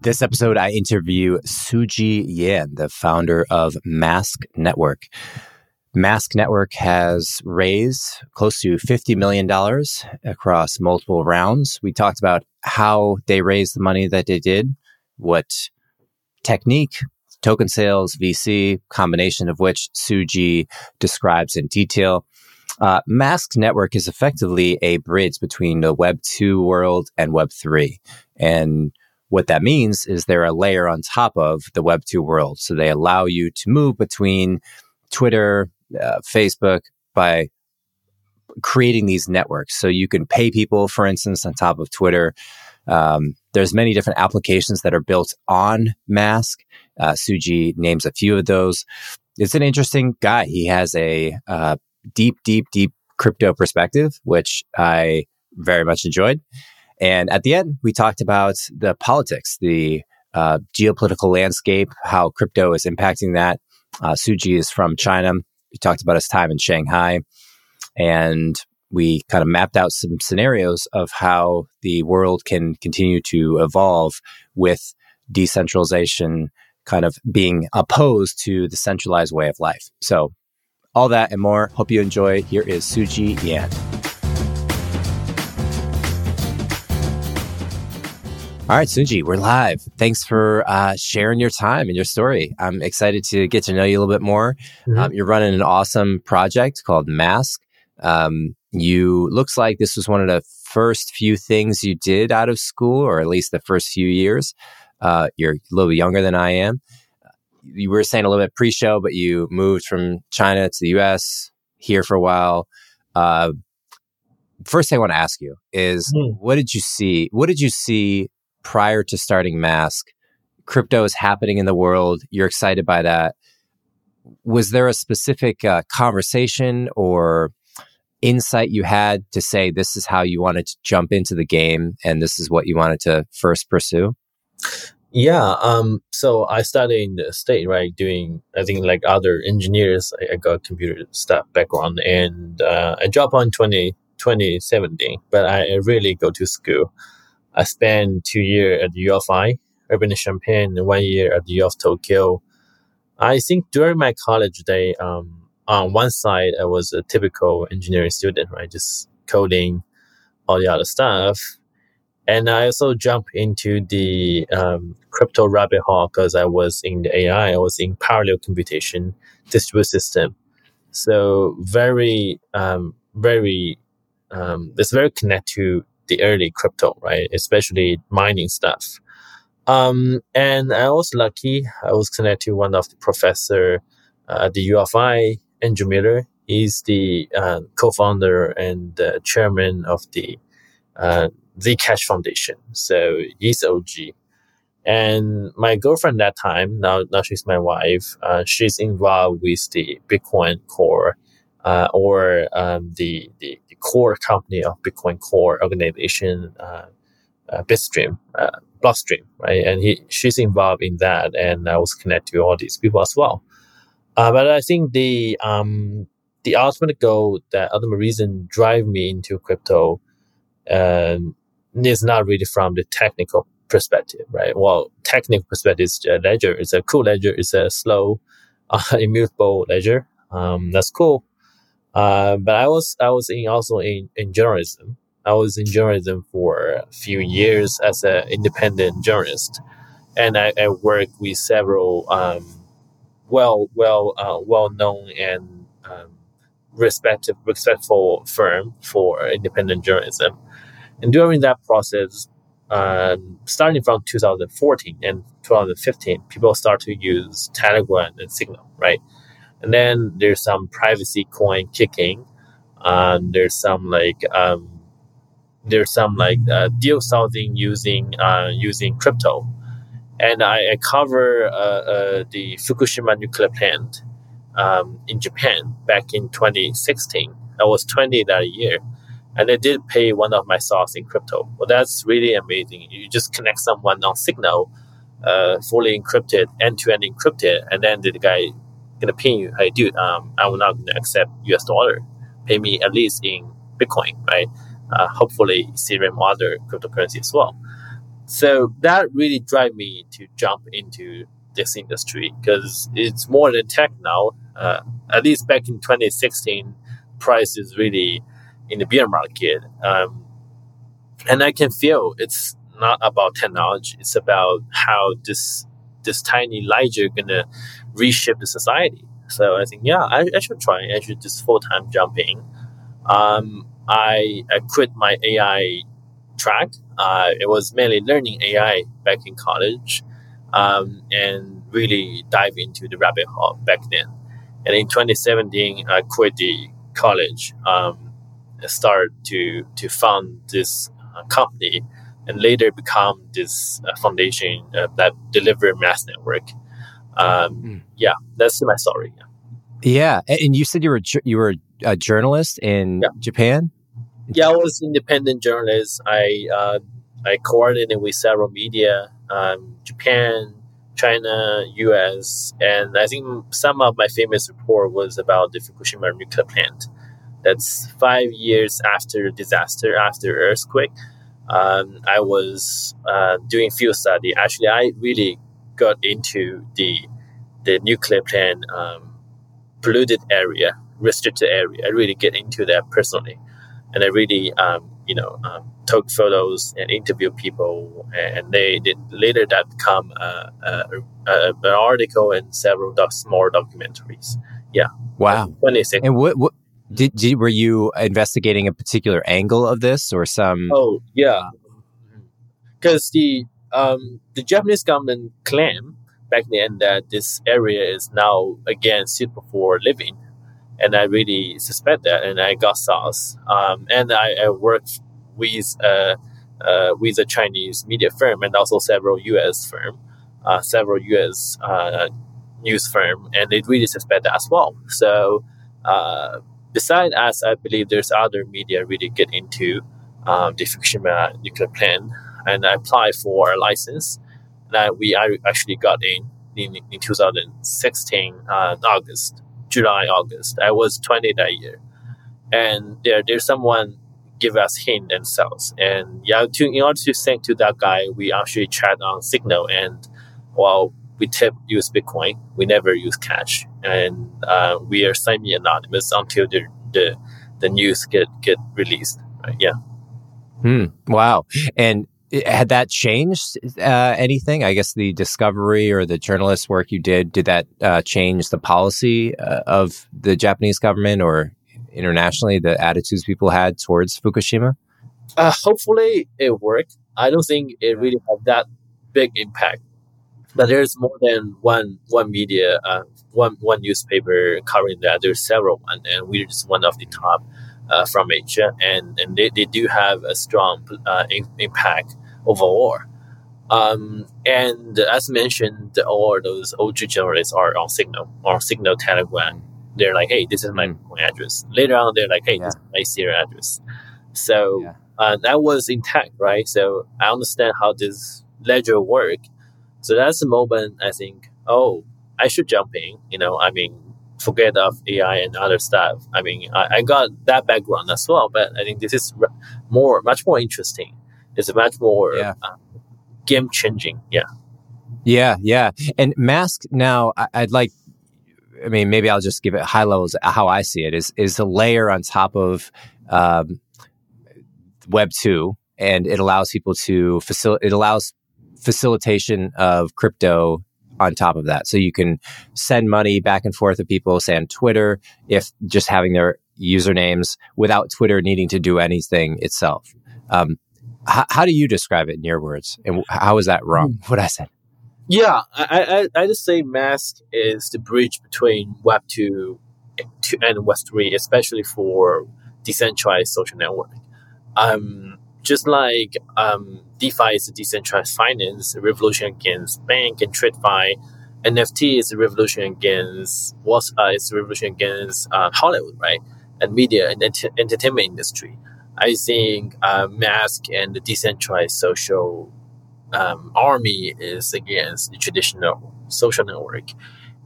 This episode, I interview Suji Yan, the founder of Mask Network. Mask Network has raised close to $50 million across multiple rounds. We talked about how they raised the money that they did, what technique, token sales, VC, combination of which Suji describes in detail. Uh, Mask Network is effectively a bridge between the Web 2 world and Web 3. And what that means is they're a layer on top of the Web 2 world. So they allow you to move between Twitter, uh, Facebook by creating these networks. So you can pay people, for instance, on top of Twitter. Um, there's many different applications that are built on Mask. Uh, Suji names a few of those. It's an interesting guy. He has a uh, deep, deep, deep crypto perspective, which I very much enjoyed. And at the end, we talked about the politics, the uh, geopolitical landscape, how crypto is impacting that. Uh, Suji is from China. We talked about his time in Shanghai. And we kind of mapped out some scenarios of how the world can continue to evolve with decentralization kind of being opposed to the centralized way of life. So, all that and more. Hope you enjoy. Here is Suji Yan. All right, Suji, we're live. Thanks for uh, sharing your time and your story. I'm excited to get to know you a little bit more. Mm-hmm. Um, you're running an awesome project called Mask. Um, you looks like this was one of the first few things you did out of school, or at least the first few years. Uh, you're a little younger than I am. You were saying a little bit pre-show, but you moved from China to the U.S. here for a while. Uh, first thing I want to ask you is, mm. what did you see? What did you see prior to starting Mask, crypto is happening in the world. You're excited by that. Was there a specific uh, conversation or insight you had to say this is how you wanted to jump into the game and this is what you wanted to first pursue? Yeah. Um, so I studied in the state, right? Doing, I think like other engineers, I, I got computer stuff background and, uh, I dropped on 20, 2017, but I, I really go to school. I spent two years at the U of I, Urbana-Champaign, and one year at the U of Tokyo. I think during my college day, um, on one side, I was a typical engineering student, right? Just coding, all the other stuff. And I also jumped into the um, crypto rabbit hole because I was in the AI, I was in parallel computation, distributed system. So very, um, very, um, it's very connected to the early crypto, right? Especially mining stuff. Um, and I was lucky. I was connected to one of the professor uh, at the U of I, Andrew Miller. He's the uh, co-founder and uh, chairman of the uh, Zcash Foundation. So he's OG. And my girlfriend that time, now, now she's my wife, uh, she's involved with the Bitcoin core uh, or um, the, the, the core company of Bitcoin core organization, uh, uh, Bitstream, uh, Blockstream, right? And he she's involved in that, and I was connected to all these people as well. Uh, but I think the um, the ultimate goal, the ultimate reason drive me into crypto, um, is not really from the technical perspective, right? Well, technical perspective is a ledger. It's a cool ledger. It's a slow, uh, immutable ledger. Um, that's cool. Uh, but I was I was in also in, in journalism, I was in journalism for a few years as an independent journalist, and I, I work with several um, well, well, uh, well known and um, respected, respectful firm for independent journalism. And during that process, um, starting from 2014 and 2015, people start to use Telegram and Signal, right? And then there's some privacy coin kicking. Um, there's some like um, there's some like uh, deal sourcing using uh, using crypto, and I, I cover uh, uh the Fukushima nuclear plant um, in Japan back in 2016. I was 20 that year, and I did pay one of my stocks in crypto. Well, that's really amazing. You just connect someone on Signal, uh, fully encrypted, end to end encrypted, and then the guy gonna ping you, hey, dude, um, I'm not gonna accept US dollar. Pay me at least in Bitcoin, right? Uh, hopefully Ethereum or other cryptocurrency as well. So that really drive me to jump into this industry because it's more than tech now. Uh, at least back in 2016, price is really in the bear market. Um, and I can feel it's not about technology. It's about how this this tiny ledger gonna reshape the society. So I think, yeah, I, I should try. I should just full time jumping. Um, I, I quit my AI track. Uh, it was mainly learning AI back in college um, and really dive into the rabbit hole back then. And in 2017, I quit the college, um, started to, to found this uh, company and later become this uh, foundation uh, that deliver Mask network. Um, mm. Yeah, that's my story. Yeah. yeah, and you said you were you were a journalist in yeah. Japan. Yeah, I was independent journalist. I uh, I coordinated with several media, um, Japan, China, U.S., and I think some of my famous report was about the Fukushima nuclear plant. That's five years after disaster, after earthquake. Um, I was uh, doing field study. Actually, I really got into the the nuclear plant um, polluted area, restricted area. I really get into that personally, and I really um, you know um, took photos and interviewed people, and they did later that become uh, uh, uh, an article and several doc- small documentaries. Yeah. Wow. Twenty six. And what, what did, did were you investigating a particular angle of this or some? Oh yeah, because the um, the Japanese government claimed back then that this area is now again suitable for living, and I really suspect that, and I got sauce. Um, and I, I worked with uh, uh, with a Chinese media firm and also several U.S. firm, uh, several U.S. Uh, news firm, and they really suspect that as well. So, uh, besides us, I believe there's other media really get into um, the Fukushima nuclear plant and I applied for a license that we actually got in in, in 2016 uh, August, July, August. I was 20 that year, and there there's someone give us hint and sales, and yeah, to in order to send to that guy, we actually chat on Signal, and well, we tip use Bitcoin, we never use cash, and uh, we are semi anonymous until the the the news get get released. Right? Yeah. Hmm. Wow. And had that changed uh, anything? I guess the discovery or the journalist work you did did that uh, change the policy uh, of the Japanese government or internationally the attitudes people had towards Fukushima? Uh, hopefully, it worked. I don't think it really had that big impact, but there's more than one one media, uh, one one newspaper covering that. There's several, and, and we're just one of the top. Uh, from Asia, and, and they, they do have a strong uh, in, impact overall. Um, and as mentioned, all those OG journalists are on Signal, on Signal Telegram. They're like, hey, this is my mm. address. Later on, they're like, hey, yeah. this is my serial address. So yeah. uh, that was intact, right? So I understand how this ledger work. So that's the moment I think, oh, I should jump in. You know, I mean, forget of AI and other stuff. I mean, I, I got that background as well, but I think this is more, much more interesting is a much more yeah. uh, game changing. Yeah. Yeah, yeah. And mask now, I, would like. I mean, maybe I'll just give it high levels. How I see it is is a layer on top of um, Web two, and it allows people to facilitate. It allows facilitation of crypto on top of that. So you can send money back and forth to people, say on Twitter, if just having their usernames without Twitter needing to do anything itself. Um, h- how do you describe it in your words? And how is that wrong? What I said? Yeah, I, I, I just say Mask is the bridge between Web 2 and Web 3, especially for decentralized social network. Um, just like um, DeFi is a decentralized finance, a revolution against bank and TradFi, NFT is a revolution against what uh, is a revolution against uh, Hollywood, right? And media and ent- entertainment industry. I think uh, Mask and the decentralized social um, army is against the traditional social network.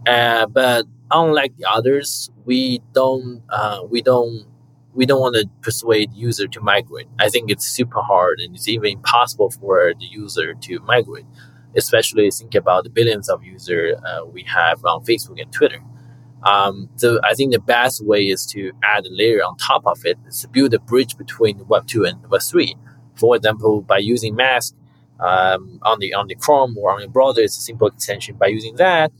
Uh, but unlike the others, we don't uh, we don't we don't want to persuade user to migrate. I think it's super hard and it's even impossible for the user to migrate. Especially think about the billions of users uh, we have on Facebook and Twitter. Um, so I think the best way is to add a layer on top of it, is to build a bridge between Web two and Web three. For example, by using Mask um, on the on the Chrome or on your browser, it's a simple extension. By using that,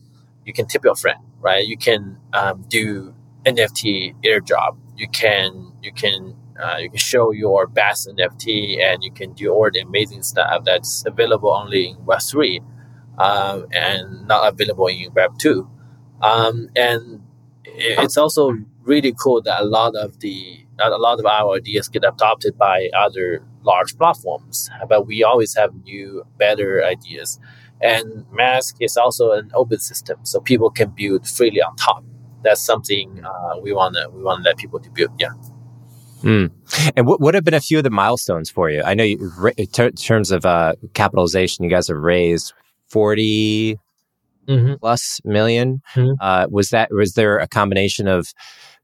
you can tip your friend, right? You can um, do NFT airdrop you can you can uh, you can show your best NFT and you can do all the amazing stuff that's available only in Web three um, and not available in Web two. Um, and it's also really cool that a lot of the a lot of our ideas get adopted by other large platforms, but we always have new, better ideas. And Mask is also an open system, so people can build freely on top that's something uh, we want to we want to let people to build. Yeah. Mm. And what would have been a few of the milestones for you? I know you, in terms of uh, capitalization, you guys have raised 40 mm-hmm. plus million. Mm-hmm. Uh, was that was there a combination of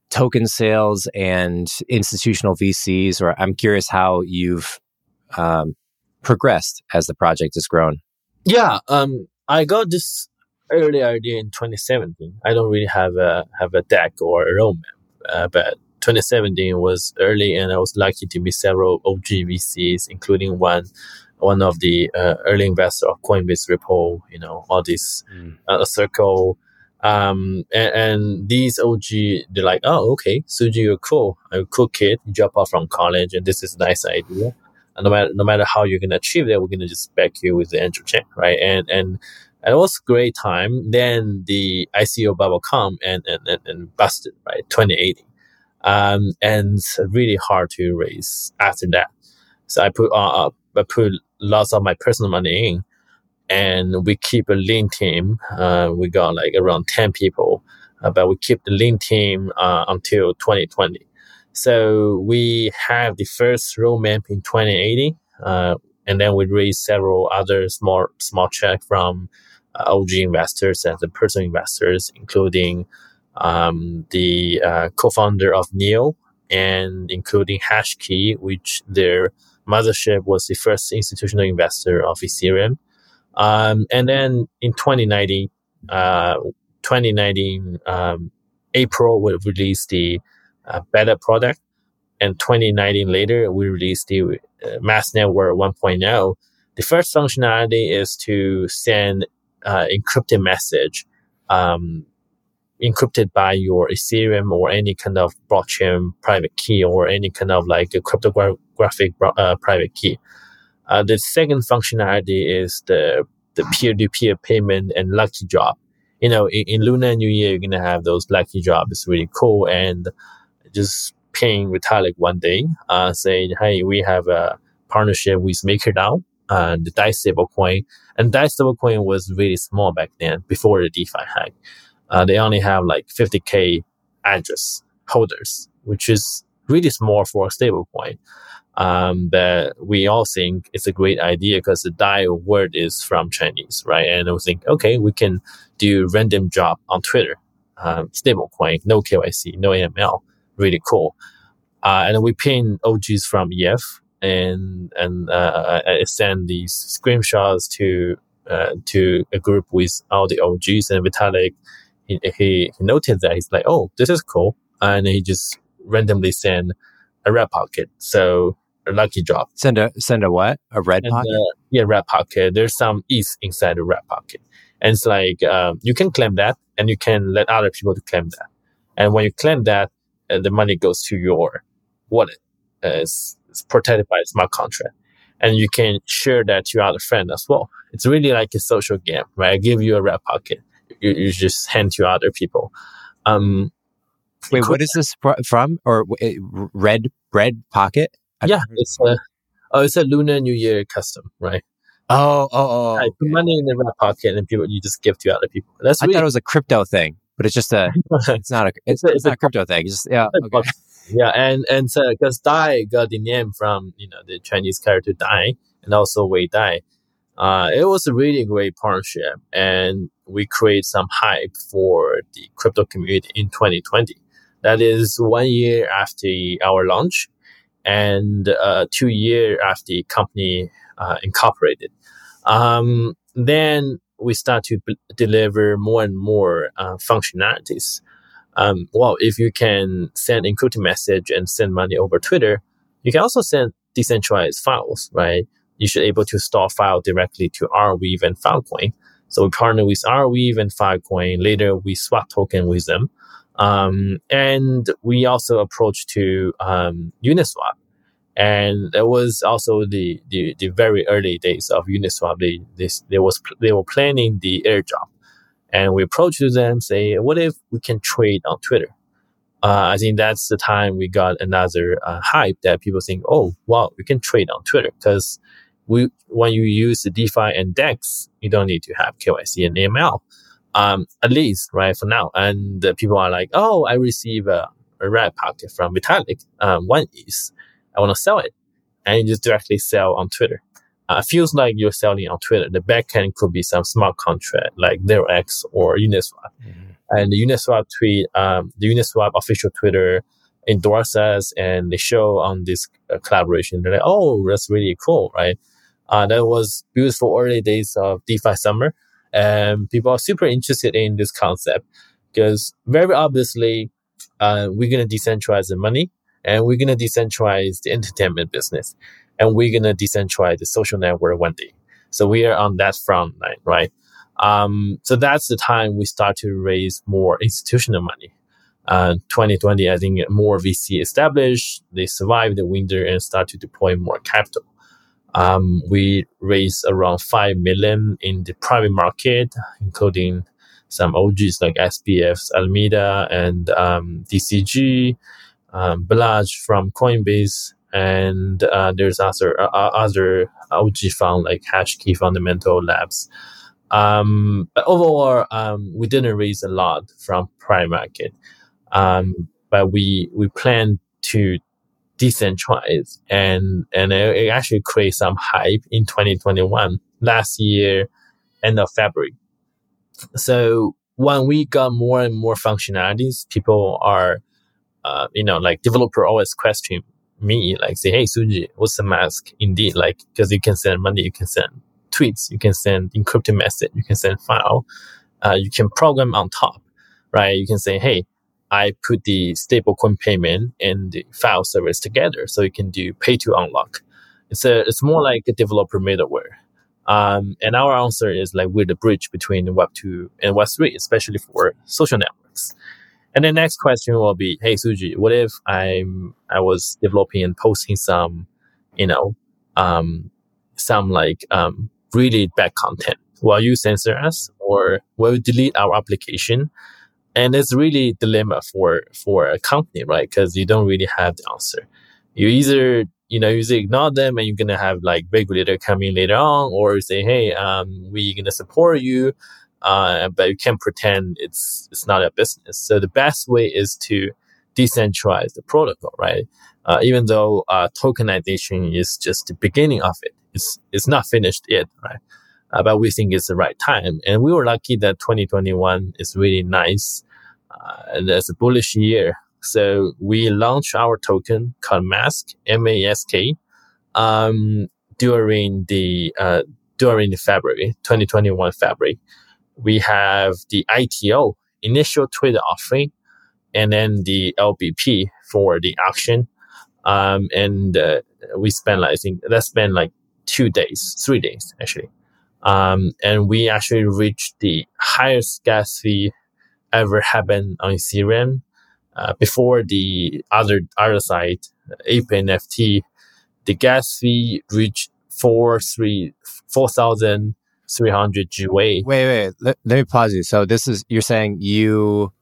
token sales and institutional VCs? Or I'm curious how you've um, progressed as the project has grown. Yeah, um, I got this early idea in 2017. I don't really have a have a deck or a roadmap, uh, but 2017 was early, and I was lucky to meet several OG VCs, including one one of the uh, early investor of Coinbase Ripple. You know, all this mm. uh, circle. Um, and, and, these OG, they're like, oh, okay, Suji, you're cool. I'm a cool kid. You drop out from college, and this is a nice idea. And no matter no matter how you're gonna achieve that, we're gonna just back you with the angel check, right? And and and it was a great time. Then the ICO bubble come and, and, and, and busted, right? 2080. Um, and really hard to raise after that. So I put, uh, I put lots of my personal money in and we keep a lean team. Uh, we got like around 10 people, uh, but we keep the lean team, uh, until 2020. So we have the first roadmap in 2080. Uh, and then we raised several other small, small check from uh, OG investors and the personal investors, including um, the uh, co-founder of Neo and including Hashkey, which their mothership was the first institutional investor of Ethereum. Um, and then in 2019, uh, 2019 um, April, we released the uh, beta product. And 2019 later, we released the uh, Mask Network 1.0. The first functionality is to send uh, encrypted message, um, encrypted by your Ethereum or any kind of blockchain private key or any kind of like a cryptographic uh, private key. Uh, the second functionality is the the peer-to-peer payment and lucky drop. You know, in, in New Year, you're gonna have those lucky drop. It's really cool, and just paying Vitalik one day, uh, saying, "Hey, we have a partnership with MakerDAO and the DAI stablecoin. And DAI stablecoin was really small back then before the DeFi hack. Uh, they only have like 50k address holders, which is really small for a stablecoin. Um, but we all think it's a great idea because the DAI word is from Chinese, right? And we think, okay, we can do random job on Twitter, um, stablecoin, no KYC, no AML, really cool. Uh, and we pin OGs from EF and and uh, I send these screenshots to uh, to a group with all the OGs and Vitalik. He, he, he noticed that he's like, oh, this is cool, and he just randomly sent a red pocket. So a lucky drop. Send a send a what? A red And, pocket? uh, yeah, red pocket. There's some ETH inside the red pocket, and it's like um, you can claim that, and you can let other people to claim that. And when you claim that, uh, the money goes to your wallet. Uh, it's, it's protected by a smart contract, and you can share that to your other friend as well. It's really like a social game, right? I give you a red pocket, you, you just hand to other people. Um, Wait, what is this from? Or red red pocket? I've yeah, it's a oh, it's a Lunar New Year custom, right? oh oh oh. I put money in the red pocket, and people you just give to other people. That's I thought it was a crypto thing, but it's just a. It's not a. It's, It's a- it's, not a crypto thing. It's just yeah. Okay. yeah, and and so because Dai got the name from you know the Chinese character Dai, and also Wei Dai. Uh, it was a really great partnership, and we create some hype for the crypto community in 2020. That is one year after our launch, and uh, two year after the company uh, incorporated. Um, then we start to b- deliver more and more uh, functionalities. Um, well, if you can send encrypted message and send money over Twitter, you can also send decentralized files, right? You should able to store file directly to Arweave and Filecoin. So we partner with Arweave and Filecoin. Later, we swap token with them. Um, and we also approached to um, Uniswap. And that was also the, the, the very early days of Uniswap. They, they, they, was, they were planning the airdrop. And we approached to them, say, what if we can trade on Twitter? Uh, I think that's the time we got another uh, hype that people think, oh, wow, we can trade on Twitter because we when you use the DeFi and DEX, you don't need to have KYC and AML, um, at least right for now. And uh, people are like, oh, I receive a, a red pocket from Vitalik, um, one is, I want to sell it, and you just directly sell on Twitter. Uh, feels like you're selling on Twitter. The backend could be some smart contract like ZeroX or Uniswap. And the Uniswap tweet, um, the Uniswap official Twitter endorse us and they show on this uh, collaboration. They're like, oh, that's really cool, right? Uh, that was beautiful early days of DeFi summer. And people are super interested in this concept because very obviously, uh, we're going to decentralize the money and we're going to decentralize the entertainment business and we're going to decentralize the social network one day. So we are on that front line, right? Um, so that's the time we start to raise more institutional money. Uh, 2020, I think more VC established, they survive the winter and start to deploy more capital. Um, we raised around 5 million in the private market, including some OGs like SBFs, Alameda and um, DCG, um, from Coinbase, and uh, there's other uh, other OG fund like Hashkey Fundamental Labs. Um, but overall, um, we didn't raise a lot from private market, um, but we we plan to decentralize and and it, actually create some hype in 2021 last year end of February. So when we got more and more functionalities, people are, uh, you know, like developer always question me, like say, Hey, Suji, what's the mask? Indeed, like, cause you can send money, you can send tweets, you can send encrypted message, you can send file, uh, you can program on top, right? You can say, Hey, I put the stablecoin payment and the file service together. So you can do pay to unlock. It's a, it's more like a developer middleware. Um, and our answer is like we're the bridge between Web 2 and Web 3, especially for social networks. And the next question will be, Hey, Suji, what if I'm, I was developing and posting some, you know, um, some like, um, really bad content? Will you censor us or will you delete our application? And it's really a dilemma for, for a company, right? Cause you don't really have the answer. You either you know, you either ignore them and you're gonna have like regulator coming later on, or say, hey, um, we're gonna support you, uh, but you can't pretend it's it's not a business. So the best way is to decentralize the protocol, right? Uh, even though uh, tokenization is just the beginning of it, it's it's not finished yet, right? Uh, but we think it's the right time, and we were lucky that 2021 is really nice, uh, and it's a bullish year so we launched our token called Mask, M-A-S-K, um, during the, uh, during the February, 2021 February. We have the ITO, initial Twitter offering, and then the LBP for the auction. Um, and uh, we spent I think that spent like two days, three days actually. Um, and we actually reached the highest gas fee ever happened on Ethereum. Uh, before the other other side, Ape NFT, the gas fee reached four three four thousand three hundred gwei. Wait, wait. Let, let me pause you. So this is you're saying you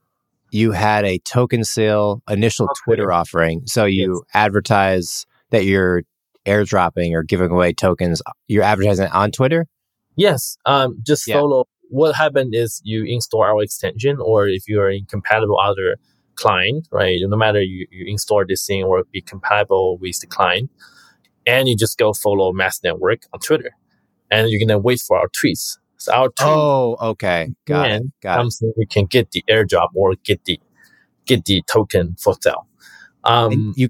you had a token sale initial Twitter offering. So you yes. advertise that you're airdropping or giving away tokens. You're advertising on Twitter. Yes. Um. Just yeah. follow. What happened is you install our extension, or if you are in compatible other client, right? No matter you, you install this thing or be compatible with the client, and you just go follow Mask Network on Twitter, and you're gonna wait for our tweets. So our tweet oh, okay, got it. Got it. we can get the airdrop or get the get the token for sale. Um, you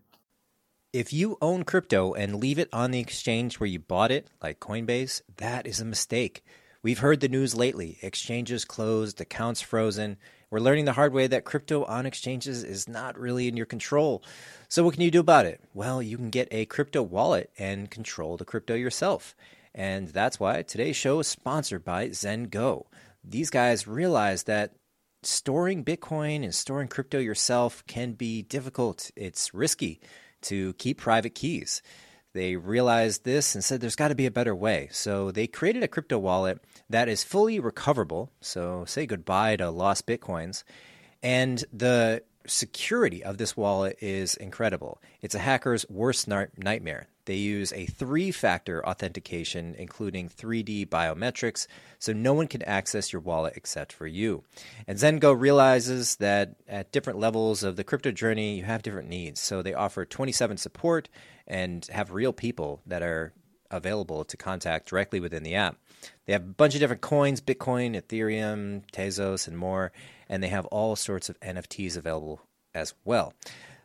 if you own crypto and leave it on the exchange where you bought it, like Coinbase, that is a mistake. We've heard the news lately exchanges closed, accounts frozen. We're learning the hard way that crypto on exchanges is not really in your control. So, what can you do about it? Well, you can get a crypto wallet and control the crypto yourself. And that's why today's show is sponsored by ZenGo. These guys realize that storing Bitcoin and storing crypto yourself can be difficult, it's risky to keep private keys. They realized this and said there's got to be a better way. So they created a crypto wallet that is fully recoverable. So say goodbye to lost Bitcoins. And the security of this wallet is incredible. It's a hacker's worst nightmare. They use a three factor authentication, including 3D biometrics, so no one can access your wallet except for you. And ZenGo realizes that at different levels of the crypto journey, you have different needs. So they offer 27 support and have real people that are available to contact directly within the app. They have a bunch of different coins Bitcoin, Ethereum, Tezos, and more. And they have all sorts of NFTs available as well.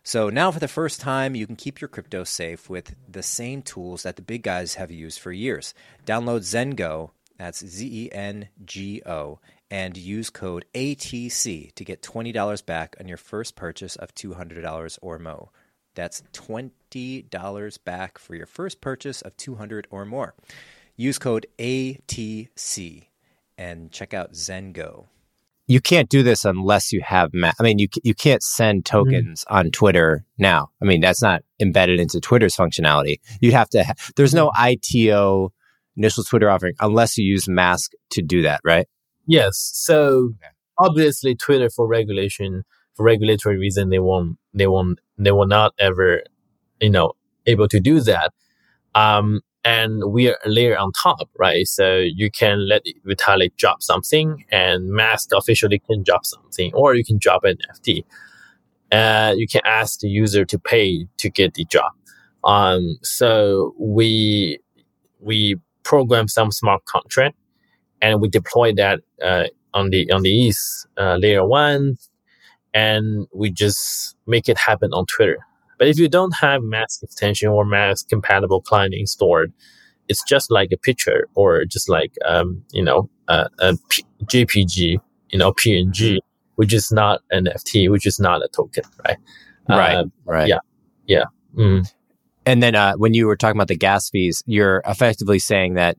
So now, for the first time, you can keep your crypto safe with the same tools that the big guys have used for years. Download ZenGo, that's Z E N G O, and use code ATC to get $20 back on your first purchase of $200 or more. That's $20 back for your first purchase of 200 or more. Use code ATC and check out ZenGo you can't do this unless you have ma- I mean you you can't send mm-hmm. tokens mm. on Twitter now. I mean that's not embedded into Twitter's functionality. You'd have to ha- there's no ITO initial Twitter offering unless you use Mask to do that, right? Yes. So okay. obviously Twitter for regulation for regulatory reason they won't they won't they will not ever you know able to do that. Um and we are a layer on top, right? So you can let Vitalik drop something and Mask officially can drop something, or you can drop an FT. Uh, you can ask the user to pay to get the drop. Um, so we, we program some smart contract and we deploy that, uh, on the, on the ETH, uh, layer one. And we just make it happen on Twitter. But if you don't have Mask extension or Mask compatible client installed, it's just like a picture or just like um, you know a, a P- JPG, you know PNG, mm-hmm. which is not an NFT, which is not a token, right? Right. Uh, right. Yeah. Yeah. Mm. And then uh, when you were talking about the gas fees, you're effectively saying that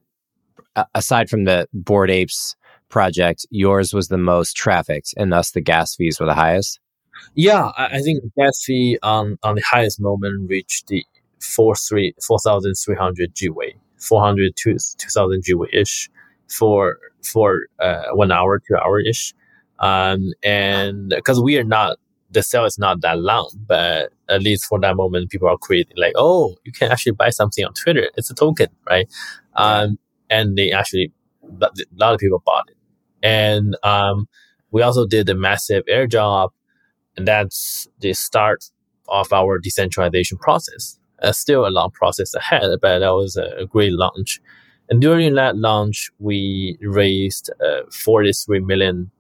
uh, aside from the Bored Apes project, yours was the most trafficked, and thus the gas fees were the highest. Yeah, I, I think gas fee on on the highest moment reached the four three four thousand three hundred gwei, four hundred to two thousand gwei ish for for uh, one hour, two hour ish. Um, and because we are not the sale is not that long, but at least for that moment, people are creating like, oh, you can actually buy something on Twitter. It's a token, right? Um, and they actually, a lot of people bought it. And um, we also did a massive airdrop and that's the start of our decentralization process. Uh, still a long process ahead, but that was a, a great launch. And during that launch, we raised uh, $43 million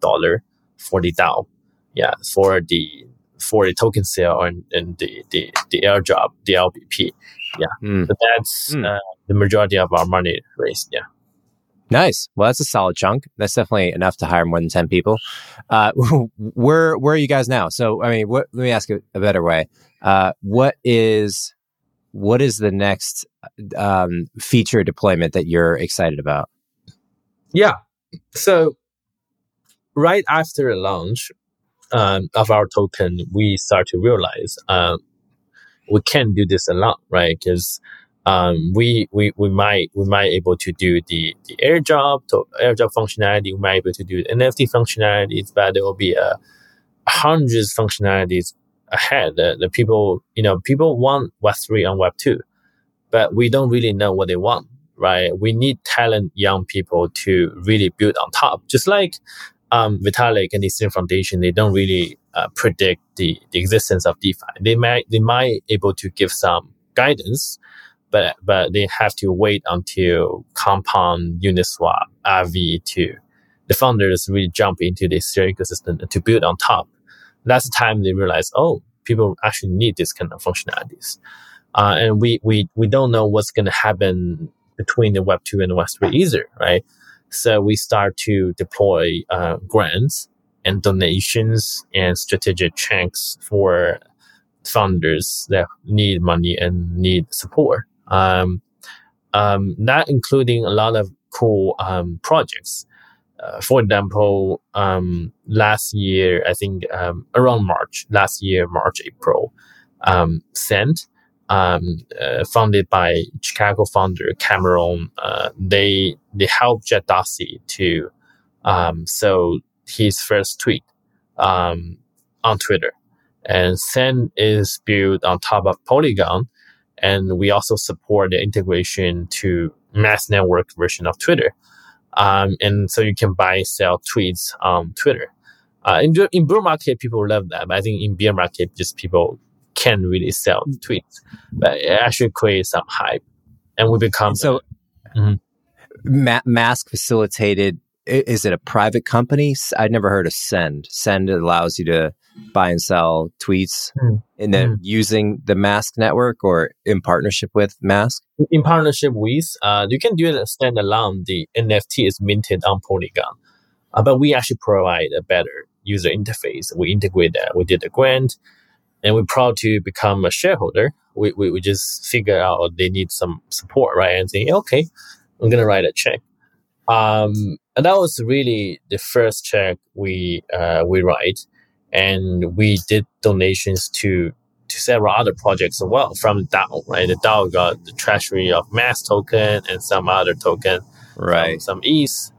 for the DAO. Yeah, for the for the token sale and, and the, the, the airdrop, the LBP. Yeah. Mm. So that's mm. uh, the majority of our money raised. Yeah. Nice. Well, that's a solid chunk. That's definitely enough to hire more than 10 people. Uh, where, where are you guys now? So, I mean, what, let me ask you a better way. Uh, what is what is the next um, feature deployment that you're excited about? Yeah. So right after the launch um, of our token, we start to realize um, we can't do this alone, right? Because um, we, we we might we might able to do the the airdrop to airdrop functionality. We might able to do the NFT functionalities, but there will be a uh, hundreds functionalities ahead. The, the people you know people want Web three and Web two, but we don't really know what they want, right? We need talent young people to really build on top. Just like um, Vitalik and the Ethereum Foundation, they don't really uh, predict the, the existence of DeFi. They might they might able to give some guidance, but but they have to wait until Compound, Uniswap, Aave to the founders really jump into this ecosystem to build on top. That's the time they realize, oh, people actually need this kind of functionalities. Uh, and we, we, we don't know what's going to happen between the Web 2 and the Web 3 either, right? So we start to deploy uh, grants and donations and strategic checks for founders that need money and need support. Um, um, that including a lot of cool um, projects. Uh, for example, um, last year, I think um, around March, last year, March, April, um, Cent, um, uh, founded by Chicago founder Cameron, uh, they they helped Jack Dorsey to um, so his first tweet um, on Twitter. And Cent is built on top of Polygon, and we also support the integration to Mask network version of Twitter. Um, and so you can buy sell tweets on Twitter. Uh, in, in bull market, people love that, but I think in bear market, just people can't really sell tweets, but it actually creates some hype, and we become so. Mm-hmm. Ma- Mask facilitated. Is it a private company? I'd never heard of Cent. Cent allows you to buy and sell tweets, mm. and then mm. using the Mask network or in partnership with Mask. In partnership with, uh, you can do it standalone. The NFT is minted on Polygon, uh, but we actually provide a better user interface. We integrate that. We did a grant and we're proud to become a shareholder. We, we, we just figure out they need some support, right? And say, okay, I'm going to write a check. Um, and that was really the first check we, uh, we write. And we did donations to, to several other projects as well from DAO, right? The DAO got the treasury of Mask token and some other token, right? Some, some ETH.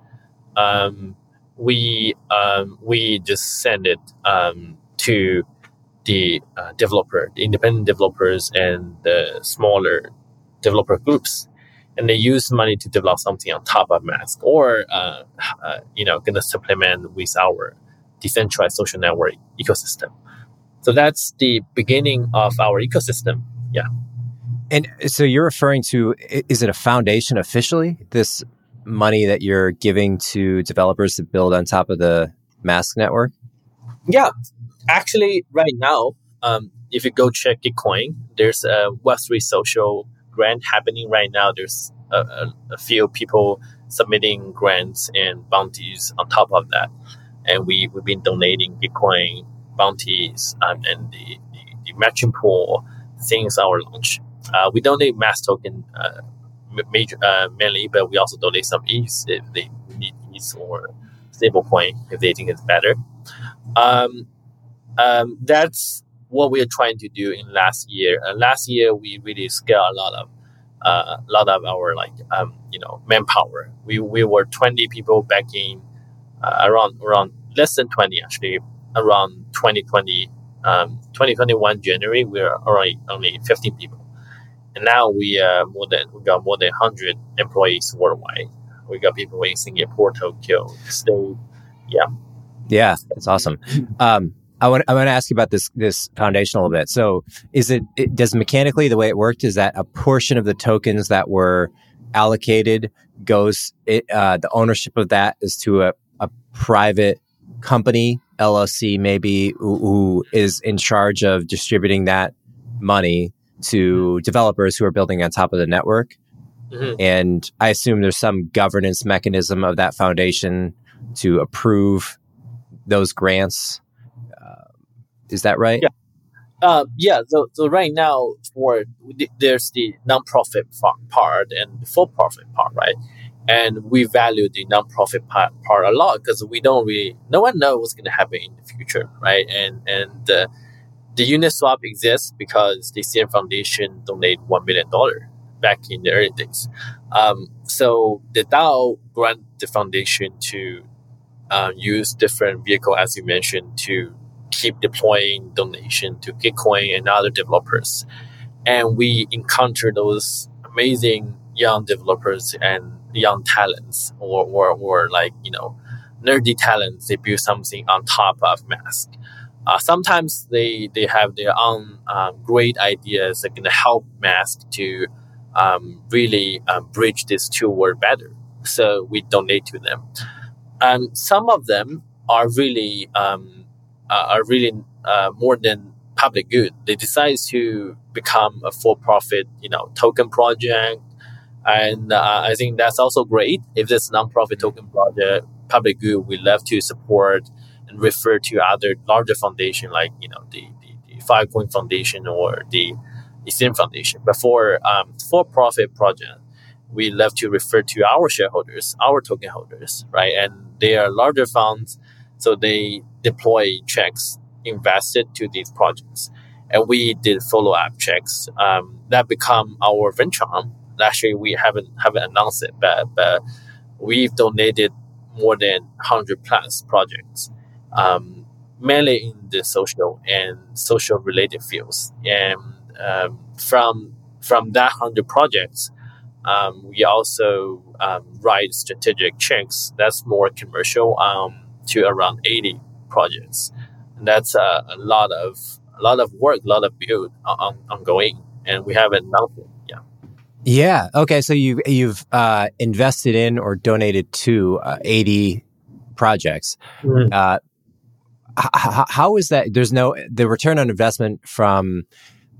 Um, we, um, we just send it, um, to, the uh, developer, the independent developers and the smaller developer groups. And they use money to develop something on top of Mask or, uh, uh, you know, going to supplement with our decentralized social network ecosystem. So that's the beginning of our ecosystem. Yeah. And so you're referring to, is it a foundation officially? This money that you're giving to developers to build on top of the Mask network? Yeah actually, right now, um, if you go check Gitcoin, there's a Web3 social grant happening right now. There's a, a, a, few people submitting grants and bounties on top of that. And we, we've been donating Gitcoin bounties um, and the, the, the matching pool since our launch. Uh, we donate Mask token uh, major, uh, mainly, but we also donate some ETH if they need ETH or stablecoin if they think it's better. Um, um, that's what we're trying to do in last year. And last year we really scale a lot of uh, a lot of our like um, you know manpower. We we were twenty people back in uh, around around less than twenty actually around 2020 um, 2021 January we are already only 15 people, and now we are more than we got more than 100 employees worldwide. We got people in Singapore, Tokyo, still, yeah. Yeah, that's awesome. Um, I want I want to ask you about this this foundation a little bit. So, is it, it does mechanically the way it worked is that a portion of the tokens that were allocated goes it, uh, the ownership of that is to a, a private company LLC maybe who, who is in charge of distributing that money to developers who are building on top of the network. Mm-hmm. And I assume there's some governance mechanism of that foundation to approve those grants is that right? Yeah. Uh, yeah. So, so right now, for there's the nonprofit part and the for-profit part, right? And we value the nonprofit part, part a lot because we don't really, no one knows what's going to happen in the future, right? And and uh, the Uniswap exists because the Ethereum Foundation donated one million dollar back in the early days. Um, so the DAO grant the foundation to uh, use different vehicle, as you mentioned, to keep deploying donation to Gitcoin and other developers. And we encounter those amazing young developers and young talents or, or, or like, you know, nerdy talents. They build something on top of Mask. Uh, sometimes they, they have their own um, great ideas that can help Mask to um, really um, bridge this two world better. So we donate to them. And some of them are really um, uh, are really uh, more than public good. They decide to become a for-profit, you know, token project, and uh, I think that's also great. If this nonprofit token project, public good, we love to support and refer to other larger foundation like you know the the, the Filecoin Foundation or the Ethereum Foundation. But for um, for-profit project, we love to refer to our shareholders, our token holders, right? And they are larger funds, so they deploy checks invested to these projects. And we did follow-up checks um, that become our venture arm. Actually, we haven't haven't announced it, but but we've donated more than hundred plus projects, um, mainly in the social and social related fields. And um, from from that hundred projects, um, we also um, write strategic checks that's more commercial um, to around 80 projects. And that's a, a, lot of a lot of work, a lot of build on, ongoing, and we haven't announced it. Yeah. Yeah. Okay. So you've you've uh, invested in or donated to uh, 80 projects. Mm-hmm. Uh, h- how is that? There's no the return on investment from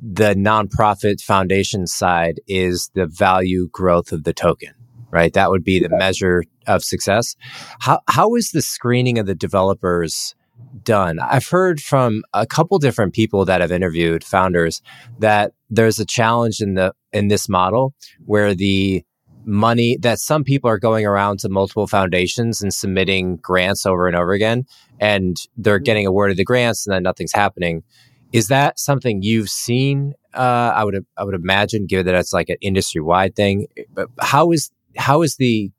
the nonprofit foundation side is the value growth of the token, right? That would be the measure of success. How, how is the screening of the developers done? I've heard from a couple different people that have interviewed founders that there's a challenge in the, in this model where the money that some people are going around to multiple foundations and submitting grants over and over again and they're mm-hmm. getting awarded the grants and then nothing's happening is that something you've seen? Uh, I would I would imagine, given that it's like an industry wide thing. But how is how is the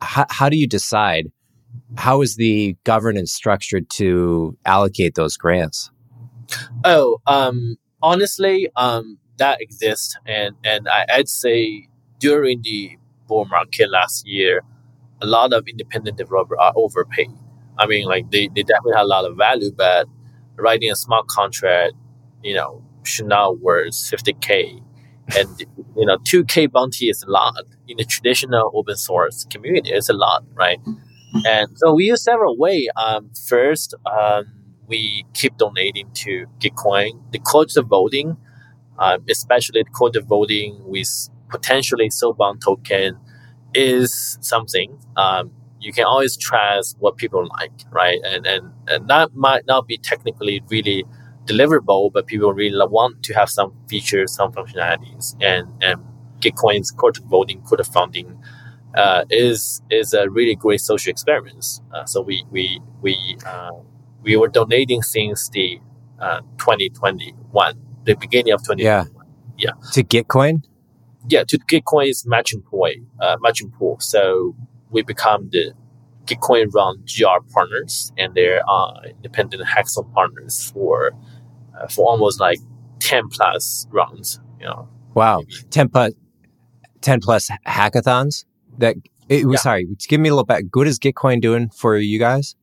how, how do you decide? How is the governance structured to allocate those grants? Oh, um, honestly, um, that exists, and and I, I'd say during the bull market last year, a lot of independent developers are overpaid. I mean, like they, they definitely have a lot of value, but writing a smart contract, you know, should not worth 50k. And, you know, 2k bounty is a lot. In the traditional open source community, it's a lot, right? And so we use several ways. Um, first, um, we keep donating to Gitcoin. The of voting, um, especially the code of voting with potentially soulbound token, is something. Um, you can always trust what people like, right? And, and, and that might not be technically really deliverable, but people really want to have some features, some functionalities. And, and Gitcoin's court voting, court funding uh, is is a really great social experience. Uh, so we we we uh, we were donating since the uh, 2021, the beginning of 2021. Yeah. Yeah. To Gitcoin. Yeah, to Gitcoin's matching pool, uh, matching pool. So we become the Gitcoin Run GR partners, and they're uh, independent hackathon partners for uh, for almost like ten plus rounds. You know. Wow, maybe. ten plus ten plus hackathons. That it, yeah. sorry, give me a little bit. Good is Gitcoin doing for you guys?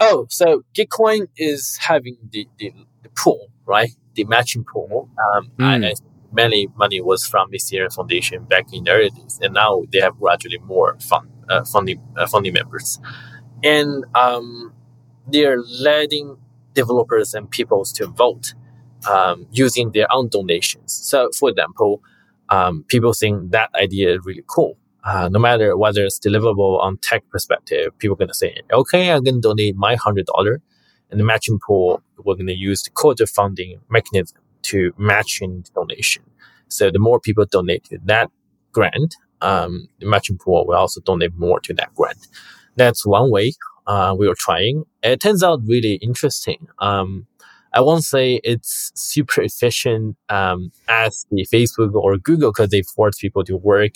Oh, so Gitcoin is having the, the, the pool, right? The matching pool. Um, mm. and many money was from the Ethereum Foundation back in the early days, and now they have gradually more fund uh, funding uh, funding members, and um, they're letting developers and people to vote um, using their own donations. So, for example, um, people think that idea is really cool. Uh, no matter whether it's deliverable on tech perspective, people are going to say, okay, I'm going to donate my hundred dollar And the matching pool, we're going to use the quota funding mechanism to match in the donation. So the more people donate to that grant, um, the matching pool will also donate more to that grant. That's one way uh, we were trying. It turns out really interesting. Um, I won't say it's super efficient um, as the Facebook or Google because they force people to work.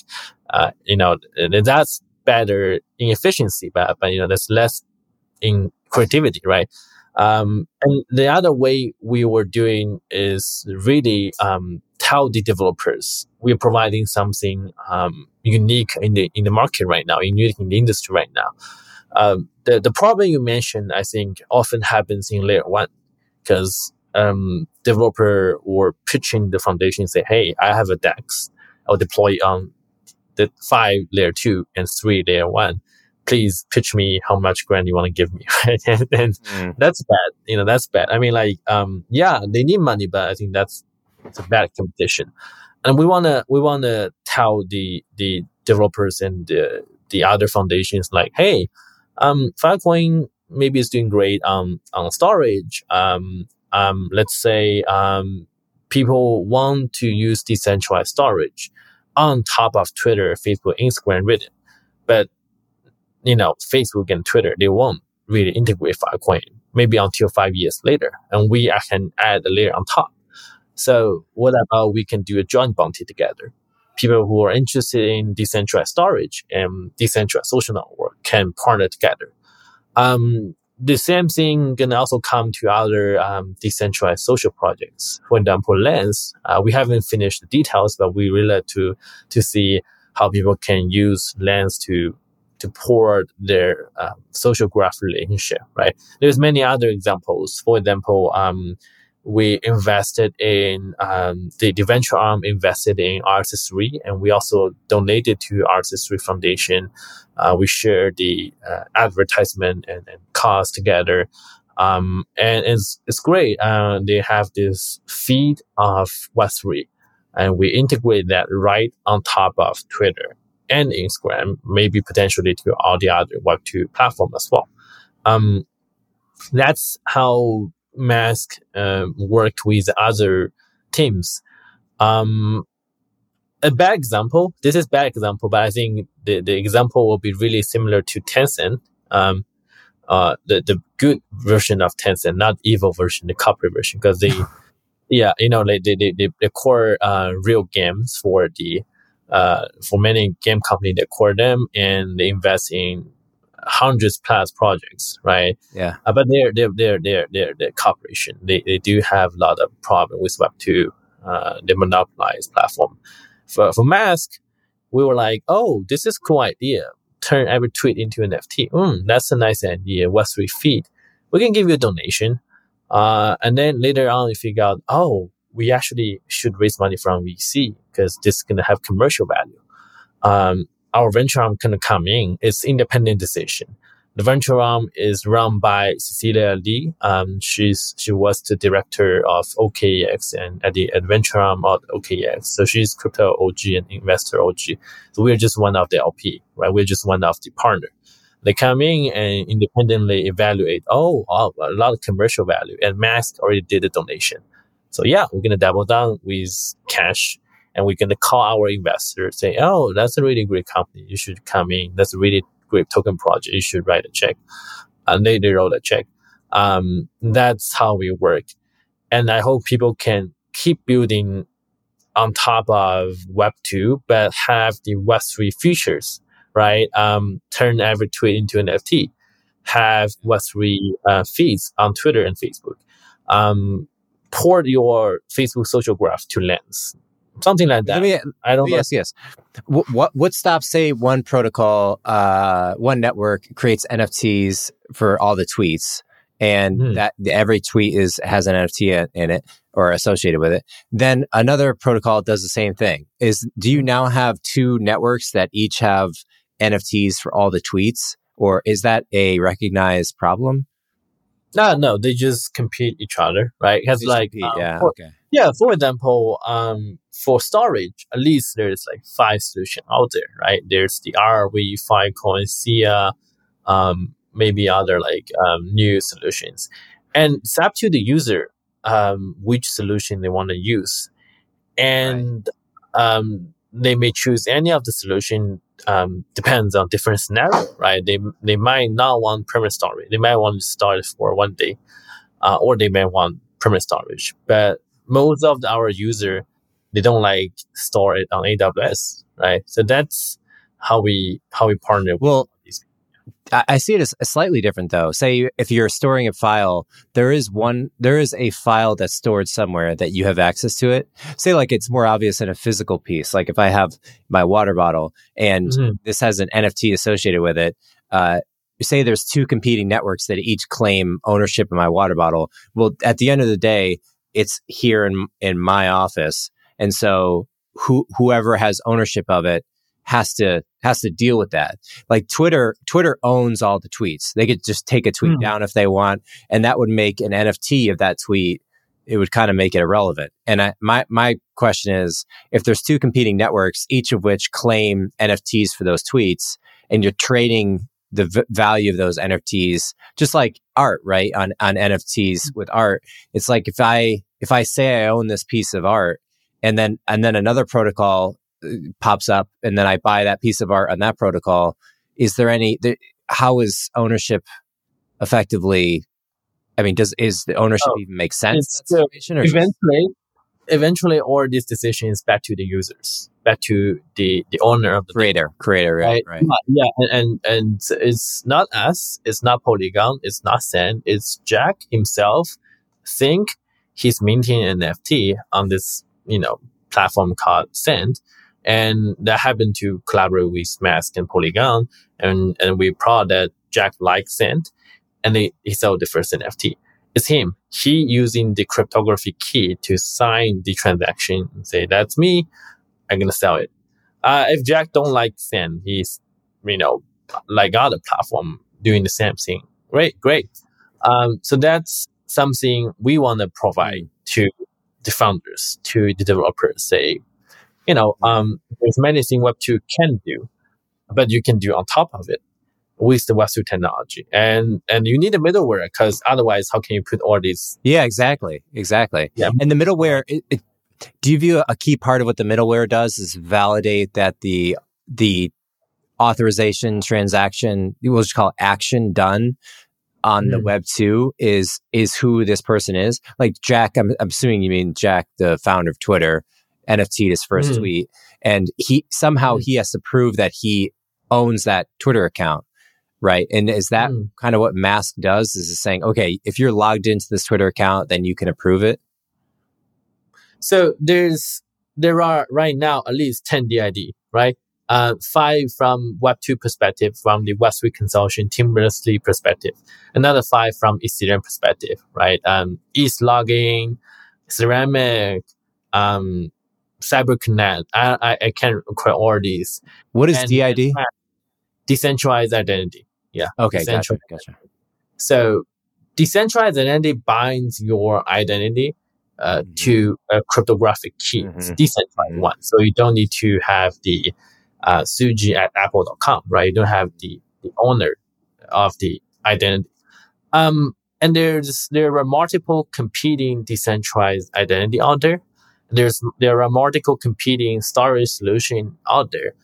Uh, you know, and that's better in efficiency, but, but you know, that's less in creativity, right? Um, and the other way we were doing is really um, tell the developers we're providing something um, unique in the in the market right now, unique in the industry right now. Um, the the problem you mentioned, I think, often happens in layer one because um, developer or pitching the foundation say, "Hey, I have a DEX. I'll deploy on the five layer two and three layer one. Please pitch me how much grant you want to give me." Right, and, and mm. that's bad. You know, that's bad. I mean, like, um, yeah, they need money, but I think that's it's a bad competition. And we wanna we wanna tell the the developers and the the other foundations like, hey, um, Filecoin maybe it's doing great on on storage. Um, um, let's say um, people want to use decentralized storage on top of Twitter, Facebook, Instagram, Reddit, but you know, Facebook and Twitter they won't really integrate Filecoin maybe until five years later, and we can add a layer on top. So what about we can do a joint bounty together? People who are interested in decentralized storage and decentralized social network can partner together. Um, the same thing can also come to other um, decentralized social projects. For example, Lens, uh, we haven't finished the details, but we really like to to see how people can use Lens to to port their uh, social graph relationship. Right? There's many other examples. For example, um, we invested in um, the, the venture arm invested in RSS3 and we also donated to RSS3 Foundation. Uh, we share the uh, advertisement and, and cost together. Um, and it's, it's great. Uh, they have this feed of Web3 and we integrate that right on top of Twitter and Instagram, maybe potentially to all the other Web2 platform as well. Um, that's how Mask uh, worked with other teams. Um, a bad example. This is bad example, but I think the, the example will be really similar to Tencent. Um, uh, the the good version of Tencent, not evil version, the copy version, because they, yeah, you know, like they they they, they core uh, real games for the uh for many game company they core them and they invest in hundreds plus projects, right? Yeah. Uh, but they're, they're, they're, they're, they're, they're corporation. They, they do have a lot of problem with Web2. Uh, they monopolize platform. For, for Mask, we were like, oh, this is cool idea. Turn every tweet into an NFT. Mm, that's a nice idea. Web3 feed. We can give you a donation. Uh, and then later on, we figure out, oh, we actually should raise money from VC because this is going to have commercial value. Um, our venture arm can come in. It's independent decision. The venture arm is run by Cecilia Lee. Um, she's she was the director of OKEX and at the adventure arm of OKEX. So she's crypto OG and investor OG. So we're just one of the LP, right? We're just one of the partner. They come in and independently evaluate. Oh, oh a lot of commercial value, and Mask already did a donation. So yeah, we're gonna double down with cash and we're going to call our investors say, oh, that's a really great company. You should come in. That's a really great token project. You should write a check. And they, they wrote a check. Um, that's how we work. And I hope people can keep building on top of Web 2, but have the Web 3 features, right? Um, turn every tweet into an NFT, have Web 3 uh, feeds on Twitter and Facebook. Um, port your Facebook social graph to Lens something like that. Me, I don't yes, know. Yes, What, what what stops? Say one protocol, uh, one network creates NFTs for all the tweets, and mm. that every tweet is has an NFT in it or associated with it. Then another protocol does the same thing. Is do you now have two networks that each have NFTs for all the tweets, or is that a recognized problem? No, no, they just compete each other, right? Because like, um, yeah, okay. Yeah. For example, um, for storage, at least there's like five solutions out there, right? There's the Arweave, Filecoin, Sia, um, maybe other like um, new solutions. and it's up to the user um, which solution they want to use, and right. um, they may choose any of the solution. Um, depends on different scenario, right? They they might not want permanent storage. They might want to store it for one day, uh, or they may want permanent storage. But most of our user they don't like store it on AWS, right? So that's how we how we partner. Well, I see it as slightly different though. Say if you're storing a file, there is one, there is a file that's stored somewhere that you have access to it. Say like it's more obvious in a physical piece. Like if I have my water bottle and mm-hmm. this has an NFT associated with it, uh, say there's two competing networks that each claim ownership of my water bottle. Well, at the end of the day, it's here in, in my office. And so who, whoever has ownership of it has to has to deal with that. Like Twitter, Twitter owns all the tweets. They could just take a tweet mm. down if they want, and that would make an NFT of that tweet. It would kind of make it irrelevant. And I, my my question is, if there's two competing networks, each of which claim NFTs for those tweets, and you're trading the v- value of those NFTs, just like art, right? On on NFTs hmm. with art, it's like if I if I say I own this piece of art, and then and then another protocol pops up and then I buy that piece of art on that protocol. Is there any, how is ownership effectively? I mean, does, is the ownership oh, even make sense? Uh, eventually, eventually all these decisions back to the users, back to the, the owner of the creator, creator, right? right. Yeah. And, and, and it's not us. It's not Polygon. It's not Cent. It's Jack himself think he's minting an NFT on this, you know, platform called Cent and that happened to collaborate with Mask and Polygon. And, and we proud that Jack likes Cent and they, he sold the first NFT. It's him. He using the cryptography key to sign the transaction and say, that's me. I'm going to sell it. Uh, if Jack don't like Cent, he's, you know, like other platform doing the same thing. Great, great. Um, so that's something we want to provide to the founders, to the developers. Say, you know, um, there's many things Web2 can do, but you can do on top of it with the Web2 technology. And, and you need a middleware because otherwise, how can you put all these? Yeah, exactly. Exactly. Yeah. And the middleware, it, it, do you view a key part of what the middleware does is validate that the, the authorization transaction, we'll just call action done on mm. the web 2 is is who this person is like jack I'm, I'm assuming you mean jack the founder of twitter NFT his first mm. tweet, and he somehow mm. he has to prove that he owns that Twitter account, right? And is that mm. kind of what Mask does? Is it saying, okay, if you're logged into this Twitter account, then you can approve it? So there's there are right now at least ten DID, right? Uh, five from Web2 perspective, from the Web3 consortium Tim Berners-Lee perspective, another five from Ethereum perspective, right? Um, ETH logging, Ceramic, um, CyberConnect. I, I, I can't recall all these. What is and DID? Decentralized identity. Yeah. Okay. Gotcha. Gotcha. So decentralized identity binds your identity uh, mm-hmm. to a cryptographic key, mm-hmm. decentralized mm-hmm. one. So you don't need to have the uh, Suji at apple.com, right? You don't have the, the owner of the identity. Um, and there's there are multiple competing decentralized identity out there there's there are multiple competing storage solution out there.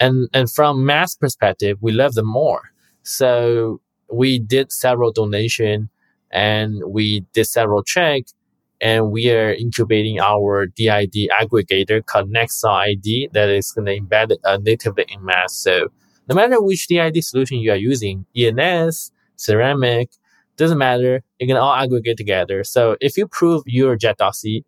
And and from Mask perspective, we love them more. So we did several donation and we did several check and we are incubating our DID aggregator called Next.ID that is going to embed uh, natively in Mask. So no matter which DID solution you are using, ENS, ceramic, doesn't matter. You can all aggregate together. So if you prove your Jet.C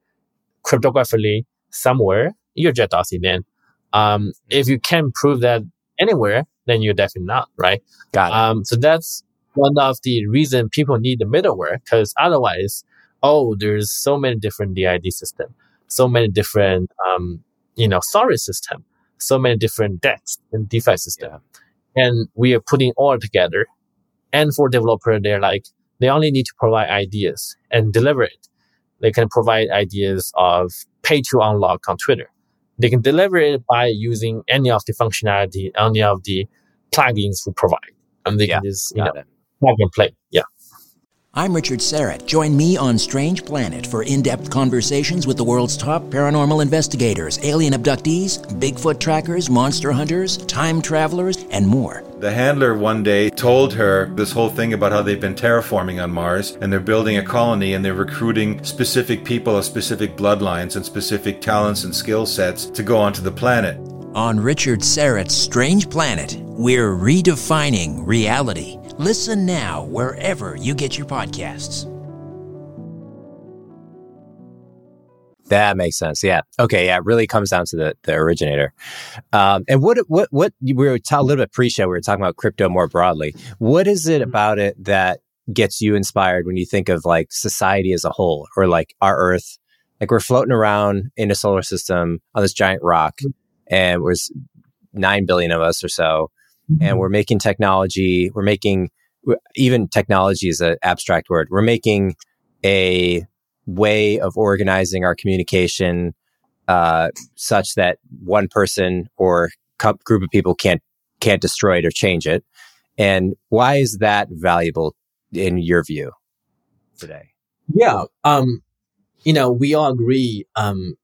cryptographically somewhere, you're Jet.C then. Um, if you can prove that anywhere, then you're definitely not, right? Got it. Um, so that's one of the reason people need the middleware because otherwise, oh, there's so many different DID system, so many different, um, you know, storage system, so many different DEX and DeFi system. Yeah. And we are putting all together. And for developer, they're like, they only need to provide ideas and deliver it. They can provide ideas of pay to unlock on Twitter. They can deliver it by using any of the functionality, any of the plugins we provide. And they yeah, can just, you know, plug and play. Yeah. I'm Richard Syrett. Join me on Strange Planet for in depth conversations with the world's top paranormal investigators, alien abductees, Bigfoot trackers, monster hunters, time travelers, and more. The handler one day told her this whole thing about how they've been terraforming on Mars and they're building a colony and they're recruiting specific people of specific bloodlines and specific talents and skill sets to go onto the planet. On Richard Syrett's Strange Planet, we're redefining reality. Listen now wherever you get your podcasts. That makes sense. Yeah. Okay. Yeah. It really comes down to the, the originator. Um, and what, what, what we were ta- a little bit pre show, we were talking about crypto more broadly. What is it about it that gets you inspired when you think of like society as a whole or like our earth? Like we're floating around in a solar system on this giant rock and there's 9 billion of us or so. And we're making technology, we're making even technology is an abstract word. We're making a way of organizing our communication uh, such that one person or co- group of people can't can't destroy it or change it. And why is that valuable in your view today? Yeah, um, you know, we all agree um,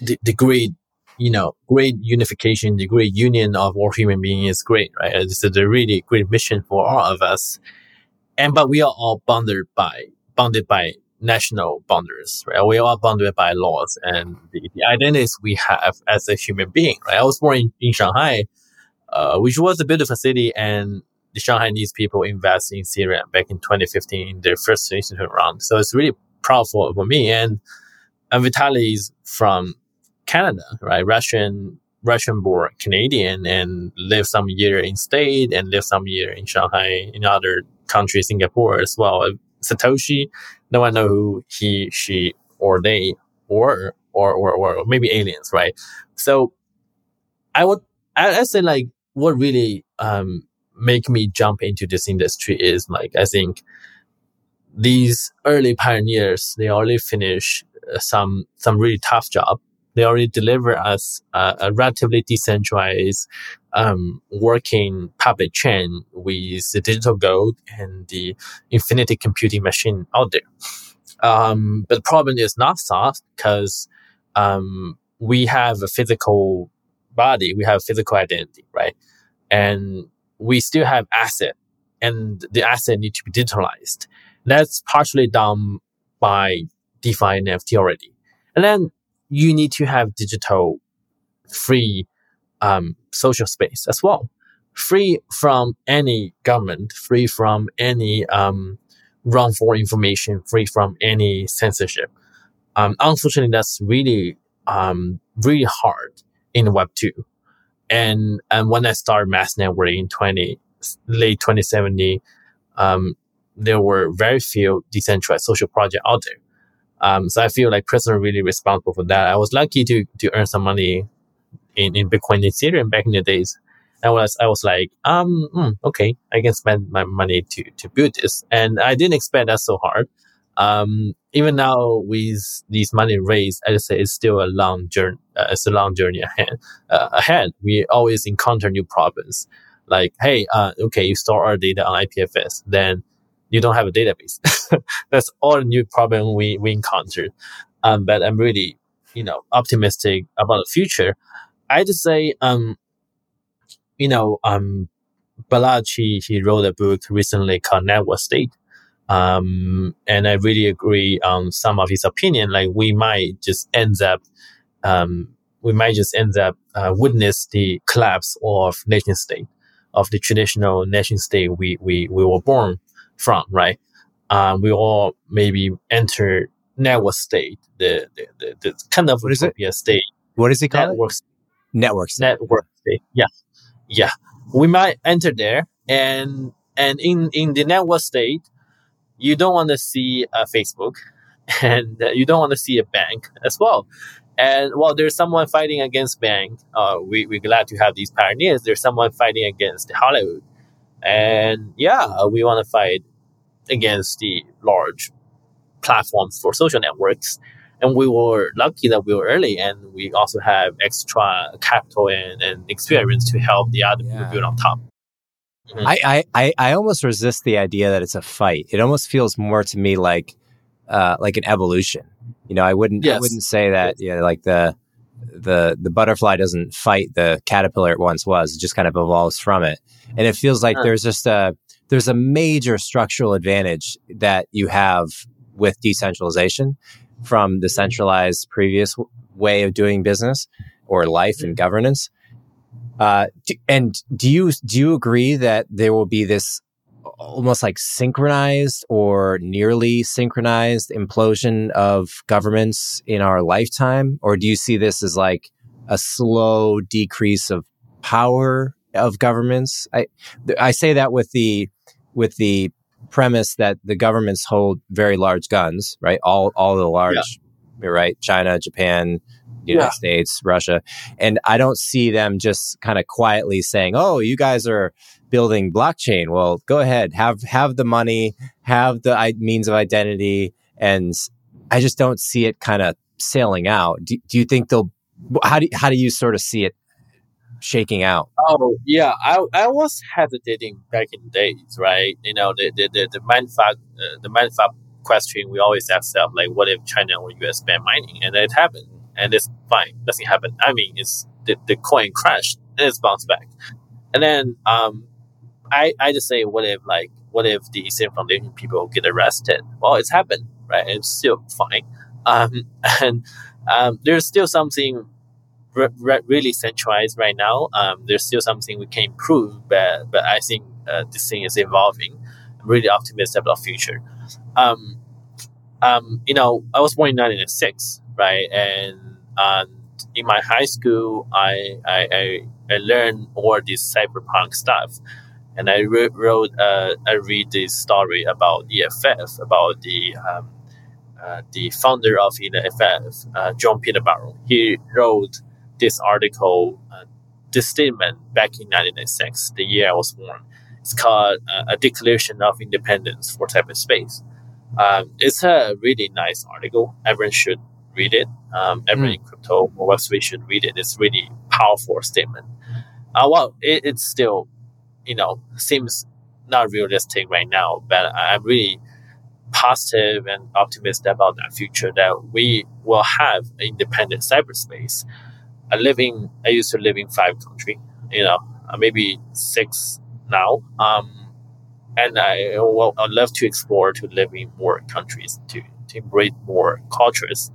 the, the great, you know, great unification, the great union of all human beings is great, right? It's a really great mission for all of us. And but we are all bounded by bounded by national boundaries, right? We are bounded by laws and the, the identities we have as a human being, right? I was born in, in Shanghai, uh, which was a beautiful city and the Shanghainese people invest in Syria back in 2015 in their first institutional round. So it's really proud for, for me. And, and Vitalik is from Canada, right? Russian, Russian born Canadian and live some year in state and live some year in Shanghai, in other countries, Singapore as well. Satoshi, no one know who he, she, or they, or, or, or, or maybe aliens, right? So I would, I, I say like, what really, um, make me jump into this industry is like, I think these early pioneers, they already finish uh, some, some really tough job. They already deliver us a, a relatively decentralized, um, working public chain with the digital gold and the infinity computing machine out there. Um, but the problem is not solved because, um, we have a physical body, we have physical identity, right? And we still have asset and the asset need to be digitalized. That's partially done by DeFi NFT already. And then you need to have digital free um, social space as well, free from any government, free from any um, wrongful information, free from any censorship. Um, unfortunately, that's really um, really hard in Web two. And and when I started mass networking in twenty late twenty seventeen, um, there were very few decentralized social projects out there. Um, so I feel like Prism really responsible for that. I was lucky to to earn some money in, in Bitcoin and Ethereum back in the days. I was I was like, um, mm, okay, I can spend my money to to build this, and I didn't expect that so hard. Um, even now with these money raised, I just say it's still a long journey. Uh, it's a long journey ahead. Uh, ahead, we always encounter new problems. Like, hey, uh, okay, you store our data on IPFS, then you don't have a database. That's all new problem we, we encountered. Um, but I'm really, you know, optimistic about the future. I just say, um, you know, um, he, he wrote a book recently called Network State. Um, and I really agree on some of his opinion. Like we might just end up, um, we might just end up, uh, witness the collapse of nation state, of the traditional nation state we, we, we were born from, right? Um, we all maybe enter network state, the, the, the, the kind of what is it? state. What is it called? Network, network state. network state. Yeah. Yeah. We might enter there and, and in, in the network state, you don't want to see a Facebook and you don't want to see a bank as well. And while there's someone fighting against bank, uh, we, we're glad to have these pioneers. There's someone fighting against Hollywood. And yeah, we want to fight against the large platforms for social networks. And we were lucky that we were early and we also have extra capital and, and experience to help the other people build on top. Mm-hmm. I, I, I almost resist the idea that it's a fight. It almost feels more to me like uh, like an evolution. You know, I wouldn't yes. I wouldn't say that yes. you know, like the the the butterfly doesn't fight the caterpillar it once was. It just kind of evolves from it. And it feels like there's just a there's a major structural advantage that you have with decentralization from the centralized previous way of doing business or life and governance. Uh, and do you do you agree that there will be this almost like synchronized or nearly synchronized implosion of governments in our lifetime, or do you see this as like a slow decrease of power of governments? I I say that with the with the premise that the governments hold very large guns, right? All all the large, yeah. right? China, Japan, United yeah. States, Russia, and I don't see them just kind of quietly saying, "Oh, you guys are building blockchain." Well, go ahead, have have the money, have the means of identity, and I just don't see it kind of sailing out. Do, do you think they'll? How do how do you sort of see it shaking out? Oh yeah, I I was hesitating back in the days, right? You know, the the the, the manfact uh, the manfact question we always ask ourselves, like, what if China or US ban mining, and it happened, and it's fine, nothing happened. I mean, it's the, the coin crashed and it's bounced back, and then um, I I just say, what if like what if the Ethereum Foundation people get arrested? Well, it's happened, right? It's still fine, um, and um, there's still something re- re- really centralized right now. Um, there's still something we can improve, but but I think uh, this thing is evolving. I'm really optimistic about the future. Um, um, you know, I was born in 1996, right? And um, in my high school, I, I, I, I learned all this cyberpunk stuff. And I re- wrote, uh, I read this story about EFF, about the um, uh, the founder of EFF, uh, John Perry Barlow. He wrote this article, uh, this statement back in 1996, the year I was born. It's called uh, A Declaration of Independence for Cyberspace. Um, it's a really nice article. Everyone should read it. Um, everyone mm. crypto or Web3 should read it. It's really powerful statement. Uh, well, it, it still, you know, seems not realistic right now, but I'm really positive and optimistic about that future that we will have an independent cyberspace I live in, I used to live in five countries, you know, uh, maybe six now. Um, and I well, I'd love to explore to live in more countries, to, to embrace more cultures,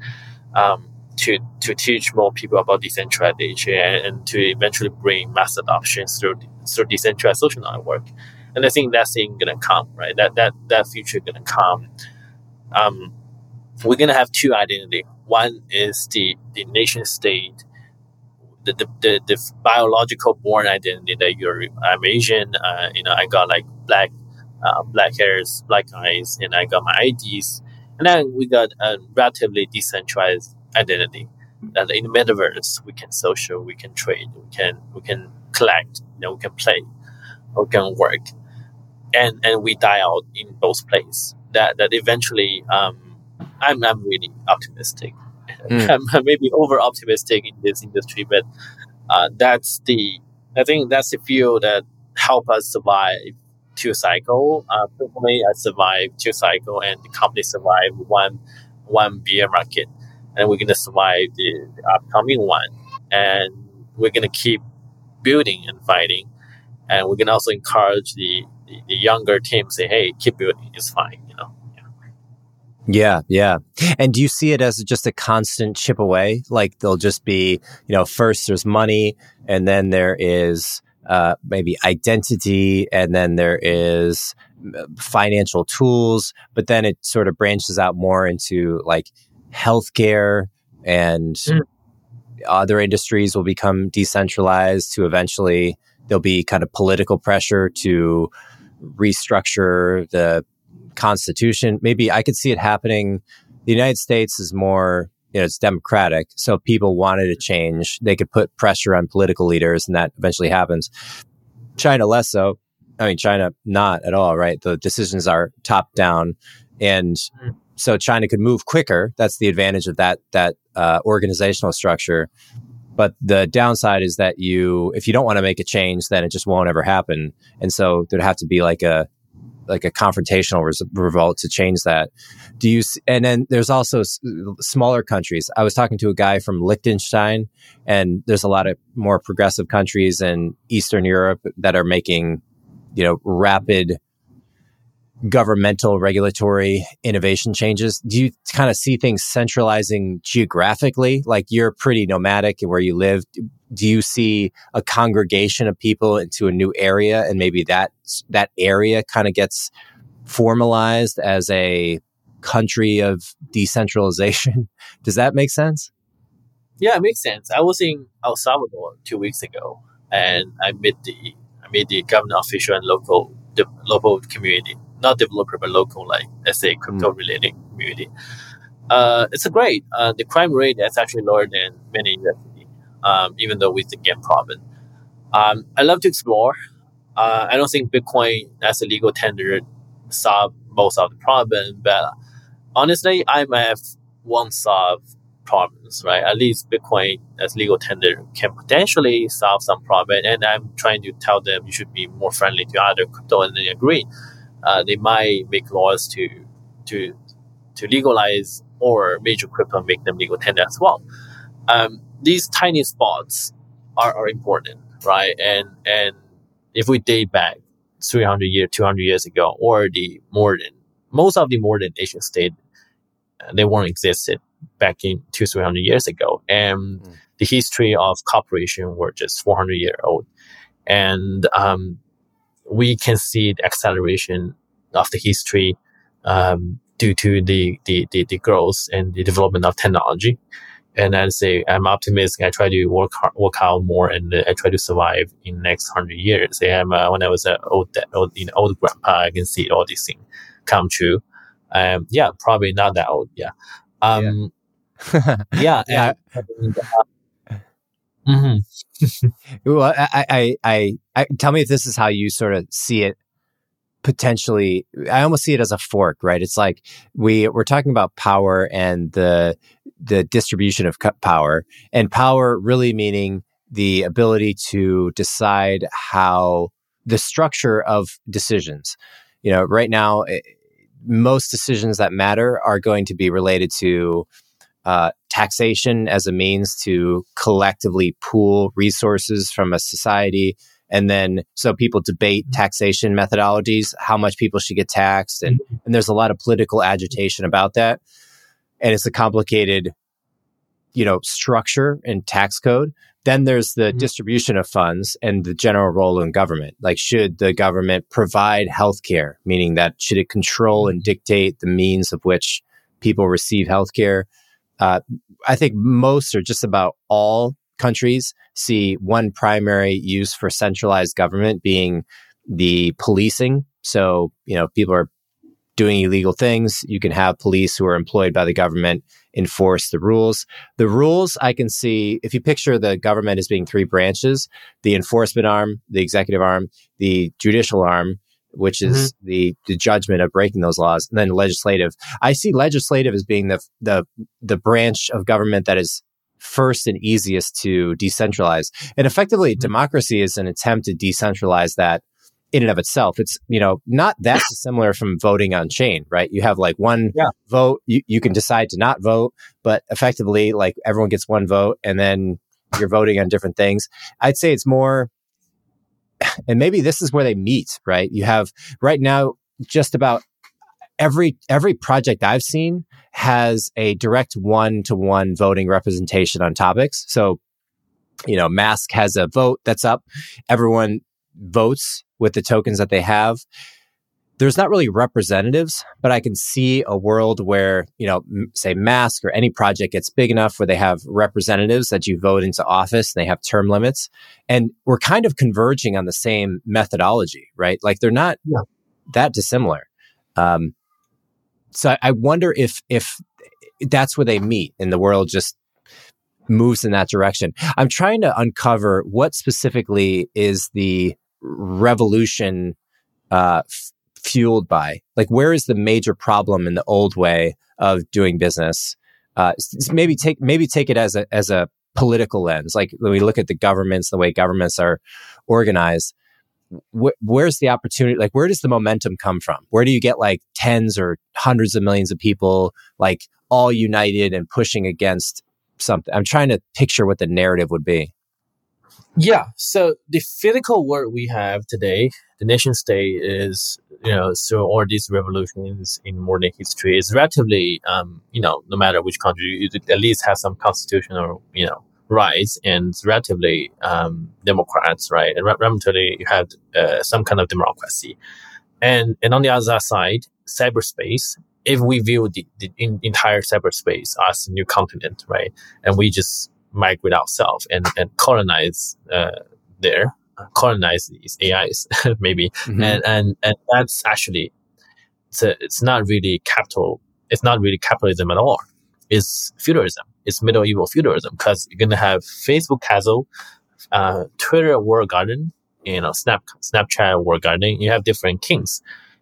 um, to, to teach more people about decentralization and, and to eventually bring mass adoption through, through decentralized social network. And I think that thing gonna come, right? That, that, that future gonna come. Um, we're gonna have two identity. One is the, the nation state the, the, the, the biological born identity that you're I'm Asian. Uh, you know, I got like black uh, black hairs, black eyes, and I got my IDs. And then we got a relatively decentralized identity. That in the metaverse, we can social, we can trade, we can we can collect, you know, we can play, we can work, and and we die out in both places. That that eventually, um, I'm I'm really optimistic Mm. I'm maybe over optimistic in this industry, but uh, that's the I think that's the field that help us survive two cycle. Uh, personally, I survived two cycle, and the company survived one one bear market, and we're gonna survive the, the upcoming one, and we're gonna keep building and fighting, and we're gonna also encourage the, the, the younger team say, hey, keep building, it's fine, you know. Yeah, yeah. And do you see it as just a constant chip away? Like there'll just be, you know, first there's money and then there is uh, maybe identity and then there is uh, financial tools, but then it sort of branches out more into like healthcare and mm. other industries will become decentralized to eventually there'll be kind of political pressure to restructure the constitution. Maybe I could see it happening. The United States is more, you know, it's democratic. So if people wanted to change, they could put pressure on political leaders and that eventually happens. China less so. I mean, China not at all, right? The decisions are top down. And so China could move quicker. That's the advantage of that, that uh, organizational structure. But the downside is that you, if you don't want to make a change, then it just won't ever happen. And so there'd have to be like a, like a confrontational revolt to change that. Do you? And then there's also s- smaller countries. I was talking to a guy from Liechtenstein, and there's a lot of more progressive countries in Eastern Europe that are making, you know, rapid governmental regulatory innovation changes. Do you kind of see things centralizing geographically? Like you're pretty nomadic where you live. Do you see a congregation of people into a new area and maybe that that area kind of gets formalized as a country of decentralization? Does that make sense? Yeah, it makes sense. I was in El Salvador two weeks ago and I met the I met the government official and local the local community not developer but local, like let's say crypto related mm. community. Uh, it's a great. Uh, the crime rate is actually lower than many um, even though with the game problem. Um, I love to explore. Uh, I don't think Bitcoin as a legal tender solve most of the problem, but honestly, IMF won't solve problems, right? At least Bitcoin as legal tender can potentially solve some problem. And I'm trying to tell them you should be more friendly to other crypto, and they agree uh, they might make laws to to to legalize or major crypto make them legal tender as well. Um, these tiny spots are, are important, right? And and if we date back 300 years, 200 years ago, or the modern, most of the modern Asian state, uh, they weren't existed back in two, 300 years ago. And mm. the history of cooperation were just 400 year old. And um, we can see the acceleration of the history um, due to the, the, the, the, growth and the development of technology. And I say I'm optimistic. I try to work hard, work out more, and uh, I try to survive in the next hundred years. I'm uh, when I was an old, old, you know, old grandpa, I can see all these things come true. Um, yeah, probably not that old. Yeah. Um, yeah. yeah, yeah. And, uh, mm-hmm. well, I, I, I, I, tell me if this is how you sort of see it. Potentially, I almost see it as a fork, right? It's like we we're talking about power and the the distribution of power, and power really meaning the ability to decide how the structure of decisions. You know, right now, eh, most decisions that matter are going to be related to uh, taxation as a means to collectively pool resources from a society. And then, so people debate mm-hmm. taxation methodologies, how much people should get taxed. And, mm-hmm. and there's a lot of political agitation about that. And it's a complicated, you know, structure and tax code. Then there's the mm-hmm. distribution of funds and the general role in government. Like, should the government provide healthcare, meaning that should it control and dictate the means of which people receive healthcare? Uh, I think most or just about all countries see one primary use for centralized government being the policing. So, you know, people are doing illegal things. You can have police who are employed by the government enforce the rules. The rules I can see, if you picture the government as being three branches, the enforcement arm, the executive arm, the judicial arm, which is mm-hmm. the, the judgment of breaking those laws, and then legislative. I see legislative as being the the the branch of government that is first and easiest to decentralize. And effectively, mm-hmm. democracy is an attempt to decentralize that in and of itself. It's, you know, not that dissimilar from voting on chain, right? You have like one yeah. vote, you, you can decide to not vote, but effectively, like everyone gets one vote and then you're voting on different things. I'd say it's more and maybe this is where they meet, right? You have right now just about every every project I've seen has a direct one to one voting representation on topics. So, you know, Mask has a vote that's up. Everyone votes with the tokens that they have there's not really representatives, but I can see a world where, you know, m- say Mask or any project gets big enough where they have representatives that you vote into office and they have term limits. And we're kind of converging on the same methodology, right? Like they're not yeah. that dissimilar. Um, so I, wonder if, if that's where they meet and the world just moves in that direction. I'm trying to uncover what specifically is the revolution uh, fueled by? Like, where is the major problem in the old way of doing business? Uh, maybe take maybe take it as a as a political lens, like when we look at the governments, the way governments are organized, wh- where's the opportunity? Like, where does the momentum come from? Where do you get like tens or hundreds of millions of people like all united and pushing against something? I'm trying to picture what the narrative would be. Yeah. So the physical world we have today, the nation state is, you know, through all these revolutions in modern history is relatively, um, you know, no matter which country, you at least have some constitutional, you know, rights and relatively um, democrats, right? And relatively you have uh, some kind of democracy. And and on the other side, cyberspace. If we view the, the in, entire cyberspace as a new continent, right, and we just migrate ourselves and and colonize uh, there, colonize these AIs, maybe, mm-hmm. and and and that's actually it's a, it's not really capital. It's not really capitalism at all. It's feudalism it's medieval feudalism because you're gonna have Facebook Castle, uh, Twitter Walled Garden, you know, Snap Snapchat Walled Garden. You have different kings,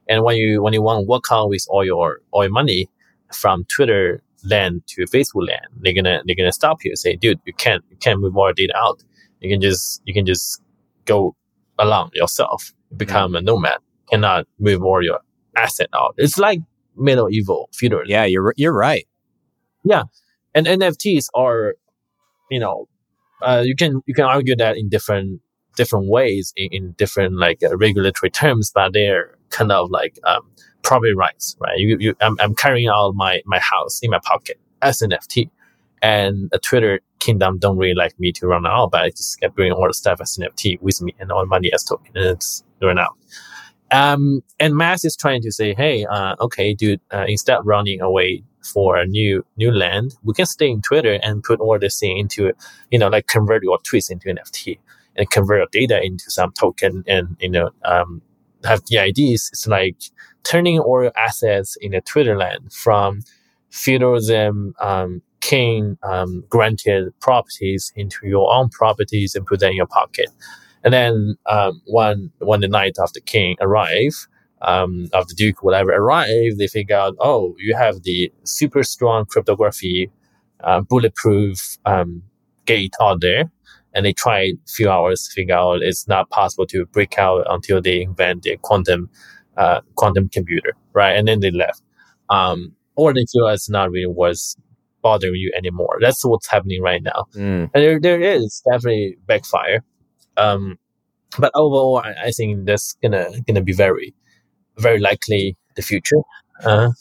and when you when you want to work on with all your all your money from Twitter land to Facebook land, they're gonna they're gonna stop you and say, dude, you can't you can't move more data out. You can just you can just go along yourself, become a nomad. Cannot move all your asset out. It's like medieval feudalism. Yeah, you're you're right. Yeah and NFTs are, you know, uh, you can you can argue that in different different ways in, in different like uh, regulatory terms, but they're kind of like um, property rights, right? You, you, I'm, I'm carrying out my my house in my pocket as an NFT, and a Twitter kingdom don't really like me to run out, but I just kept doing all the stuff as NFT with me and all the money as token, and it's run out. Um, and Mask is trying to say, hey, uh, okay, dude, uh, instead of running away for a new new land, we can stay in Twitter and put all this thing into, you know, like convert your tweets into NFT and convert your data into some token and, you know, um, have the IDs. It's like turning all your assets in a Twitter land from feudalism, um, king, um, granted properties into your own properties and put them in your pocket. And then, um, when, when the knight of the king arrive, um, of the Duke, whatever, arrive, they figure out, oh, you have the super strong cryptography, uh, bulletproof um, gate out there. And they try a few hours to figure out it's not possible to break out until they invent the quantum uh, quantum computer, right? And then they left. Um, or they feel it's not really worth bothering you anymore. That's what's happening right now. Mm. And there, there is definitely backfire. Um, but overall, I, I think that's gonna gonna be very very likely the future. Uh,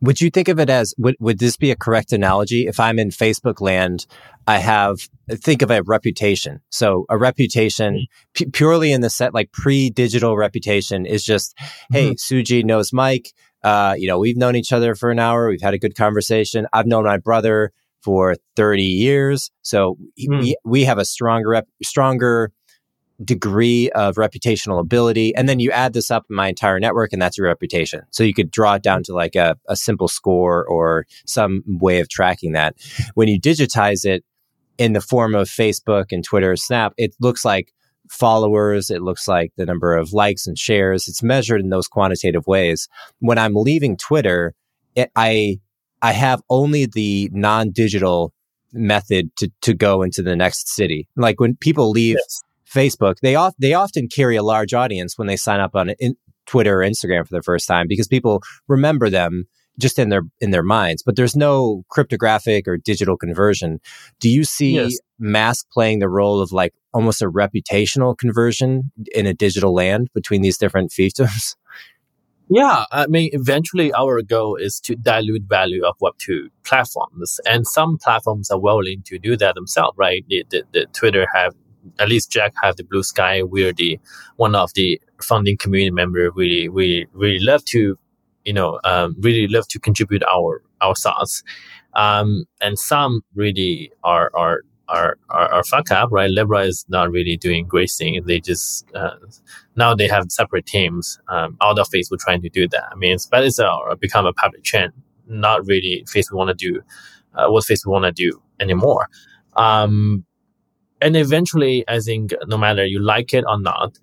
would you think of it as would, would this be a correct analogy? If I'm in Facebook land, I have think of a reputation. So a reputation mm-hmm. p- purely in the set like pre-digital reputation is just, hey, mm-hmm. Suji knows Mike. Uh, you know, we've known each other for an hour. We've had a good conversation. I've known my brother for 30 years. So mm. we, we have a stronger, rep, stronger degree of reputational ability. And then you add this up in my entire network and that's your reputation. So you could draw it down to like a, a simple score or some way of tracking that. When you digitize it in the form of Facebook and Twitter, Snap, it looks like followers. It looks like the number of likes and shares. It's measured in those quantitative ways. When I'm leaving Twitter, it, I, I have only the non-digital method to, to go into the next city. Like when people leave yes. Facebook, they off, they often carry a large audience when they sign up on in, Twitter or Instagram for the first time because people remember them just in their in their minds. But there's no cryptographic or digital conversion. Do you see yes. Mask playing the role of like almost a reputational conversion in a digital land between these different fiefdoms? Yeah, I mean, eventually our goal is to dilute value of Web2 platforms, and some platforms are willing to do that themselves, right? The, the, the Twitter have at least Jack have the blue sky. We're the one of the founding community member. We we really love to, you know, um, really love to contribute our our thoughts. Um, and some really are are are are, are fuck up, right? Libra is not really doing great things. They just uh, now they have separate teams um, out of Facebook trying to do that. I mean, but it's a, become a public chain. Not really Facebook want to do uh, what Facebook want to do anymore. Um, and eventually, I think no matter you like it or not,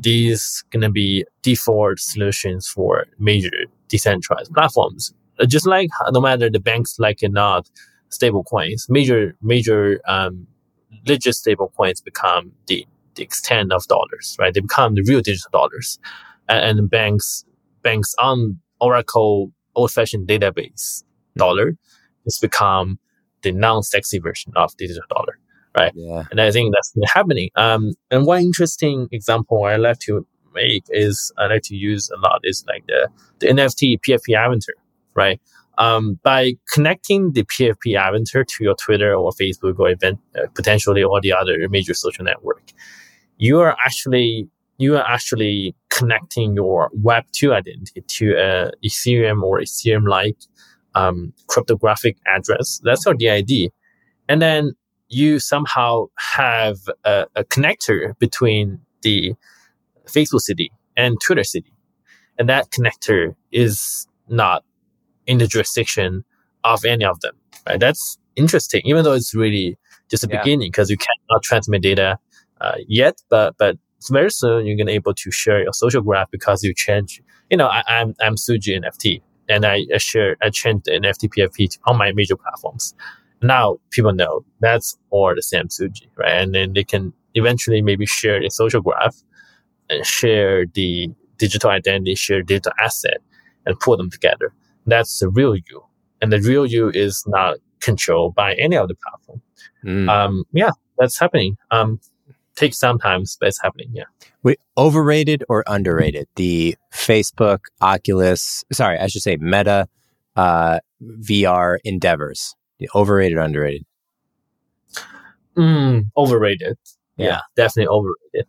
these gonna be default solutions for major decentralized platforms. Uh, just like no matter the banks like it or not, stable coins, major major um, legit stable coins become the, the extent of dollars, right? They become the real digital dollars. And, and banks, banks on Oracle old fashioned database dollar has become the non-sexy version of digital dollar, right? Yeah. And I think that's happening. Um, and one interesting example I like to make is I like to use a lot is like the, the NFT PFP avatar, right? Um, by connecting the PFP avatar to your Twitter or Facebook or event, uh, potentially all the other major social network, you are actually you are actually connecting your Web2 identity to a Ethereum or Ethereum like um, cryptographic address. That's your DID. And then you somehow have a, a connector between the Facebook city and Twitter city. And that connector is not in the jurisdiction of any of them. Right? That's interesting, even though it's really just a yeah. beginning because you cannot transmit data uh, yet, but but very soon you're gonna be able to share your social graph because you change. You know, I, am I'm, I'm Suji NFT, and I, I share I changed the NFT PFP on my major platforms. Now people know that's all the same Suji, right? And then they can eventually maybe share the social graph and share the digital identity, share digital asset, and pull them together. That's the real you, and the real you is not controlled by any of the platform. Mm. Um, yeah, that's happening. Um, takes some time, but it's happening. Yeah. We overrated or underrated? The Facebook, Oculus, sorry, I should say Meta, uh, VR endeavors. The overrated, underrated? Mm, overrated. Yeah. yeah, definitely overrated.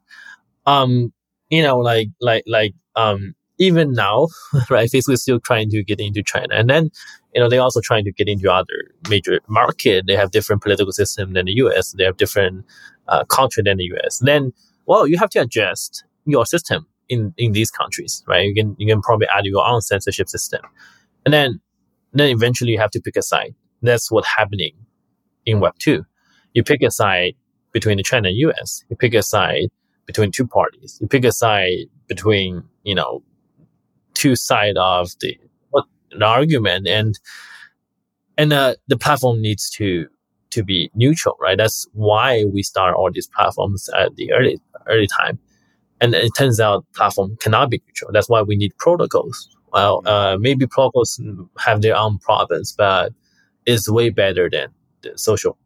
Um, you know, like, like, like, um, even now, right? Facebook is still trying to get into China, and then you know they're also trying to get into other major market. They have different political system than the U.S. They have different uh, country than the US, then well, you have to adjust your system in in these countries, right? You can you can probably add your own censorship system, and then then eventually you have to pick a side. That's what's happening in Web two. You pick a side between China and US. You pick a side between two parties. You pick a side between you know two side of the an argument and and uh, the platform needs to to be neutral, right? That's why we start all these platforms at the early early time. And it turns out platform cannot be neutral. That's why we need protocols. Well, uh, maybe protocols have their own problems, but it's way better than the social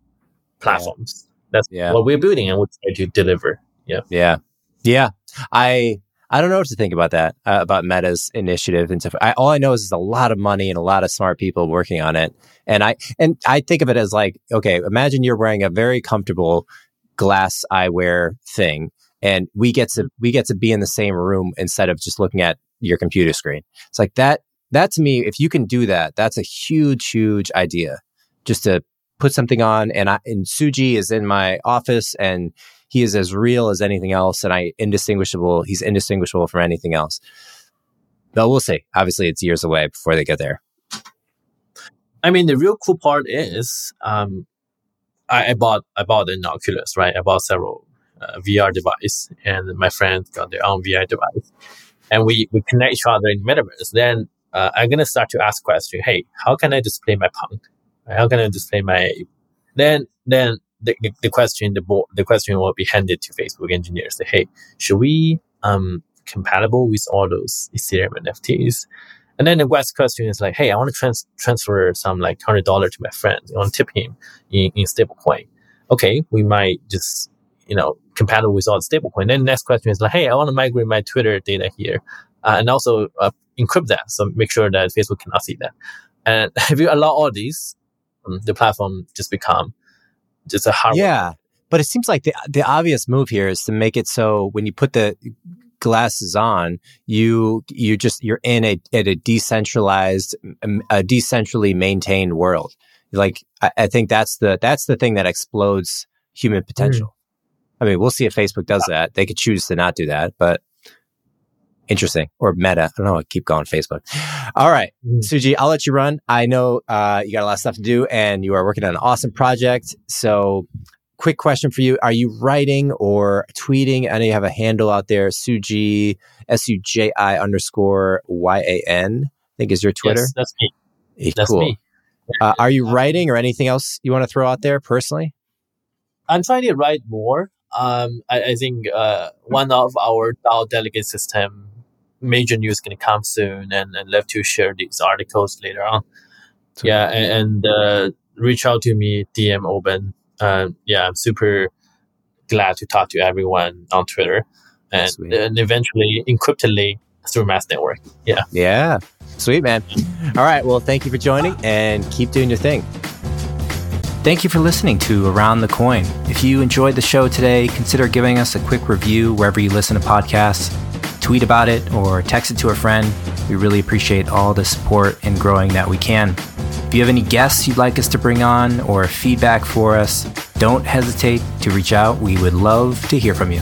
platforms. Yeah. That's yeah. what we're building and we try to deliver. Yeah. Yeah. Yeah. I I don't know what to think about that, uh, about Meta's initiative and stuff. I, all I know is there's a lot of money and a lot of smart people working on it. And I, and I think of it as like, okay, imagine you're wearing a very comfortable glass eyewear thing and we get to, we get to be in the same room instead of just looking at your computer screen. It's like that, that to me, if you can do that, that's a huge, huge idea just to put something on. And I, and Suji is in my office and he is as real as anything else, and I indistinguishable. He's indistinguishable from anything else. But we'll see. Obviously, it's years away before they get there. I mean, the real cool part is, um, I, I, bought I bought an Oculus, right? I bought several uh, VR device, and my friends got their own VR device, and we we connect each other in the metaverse. Then uh, I'm gonna start to ask questions. Hey, how can I display my punk? How can I display my? Then then the, the, question the, the question will be handed to Facebook engineers. Say, hey, should we um compatible with all those Ethereum NFTs? And then the next question is like, hey, I want to trans- transfer some like hundred dollar to my friend. I want to tip him in, in stablecoin. Okay, we might just you know compatible with all the stablecoin. Then the next question is like, hey, I want to migrate my Twitter data here, uh, and also uh, encrypt that, so make sure that Facebook cannot see that. And if you allow all these, um, the platform just become just a hardware. Yeah, but it seems like the the obvious move here is to make it so when you put the glasses on, you you just you're in a at a decentralized, a decentrally maintained world. Like I, I think that's the that's the thing that explodes human potential. Mm. I mean, we'll see if Facebook does that. They could choose to not do that, but interesting or meta. I don't know. I keep going Facebook. All right, mm. Suji, I'll let you run. I know uh, you got a lot of stuff to do and you are working on an awesome project. So quick question for you. Are you writing or tweeting? I know you have a handle out there, Suji, S-U-J-I underscore Y-A-N, I think is your Twitter. Yes, that's me. Hey, that's cool. me. Uh, are you writing or anything else you want to throw out there personally? I'm trying to write more. Um, I, I think uh, one of our DAO delegate system major news going to come soon, and and love to share these articles later on. So, yeah, and, and uh, reach out to me, DM open. Uh, yeah, I'm super glad to talk to everyone on Twitter, and, and eventually encryptedly through Mask Network. Yeah. Yeah. Sweet, man. All right. Well, thank you for joining and keep doing your thing. Thank you for listening to Around the Coin. If you enjoyed the show today, consider giving us a quick review wherever you listen to podcasts. Tweet about it or text it to a friend. We really appreciate all the support and growing that we can. If you have any guests you'd like us to bring on or feedback for us, don't hesitate to reach out. We would love to hear from you.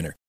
winner.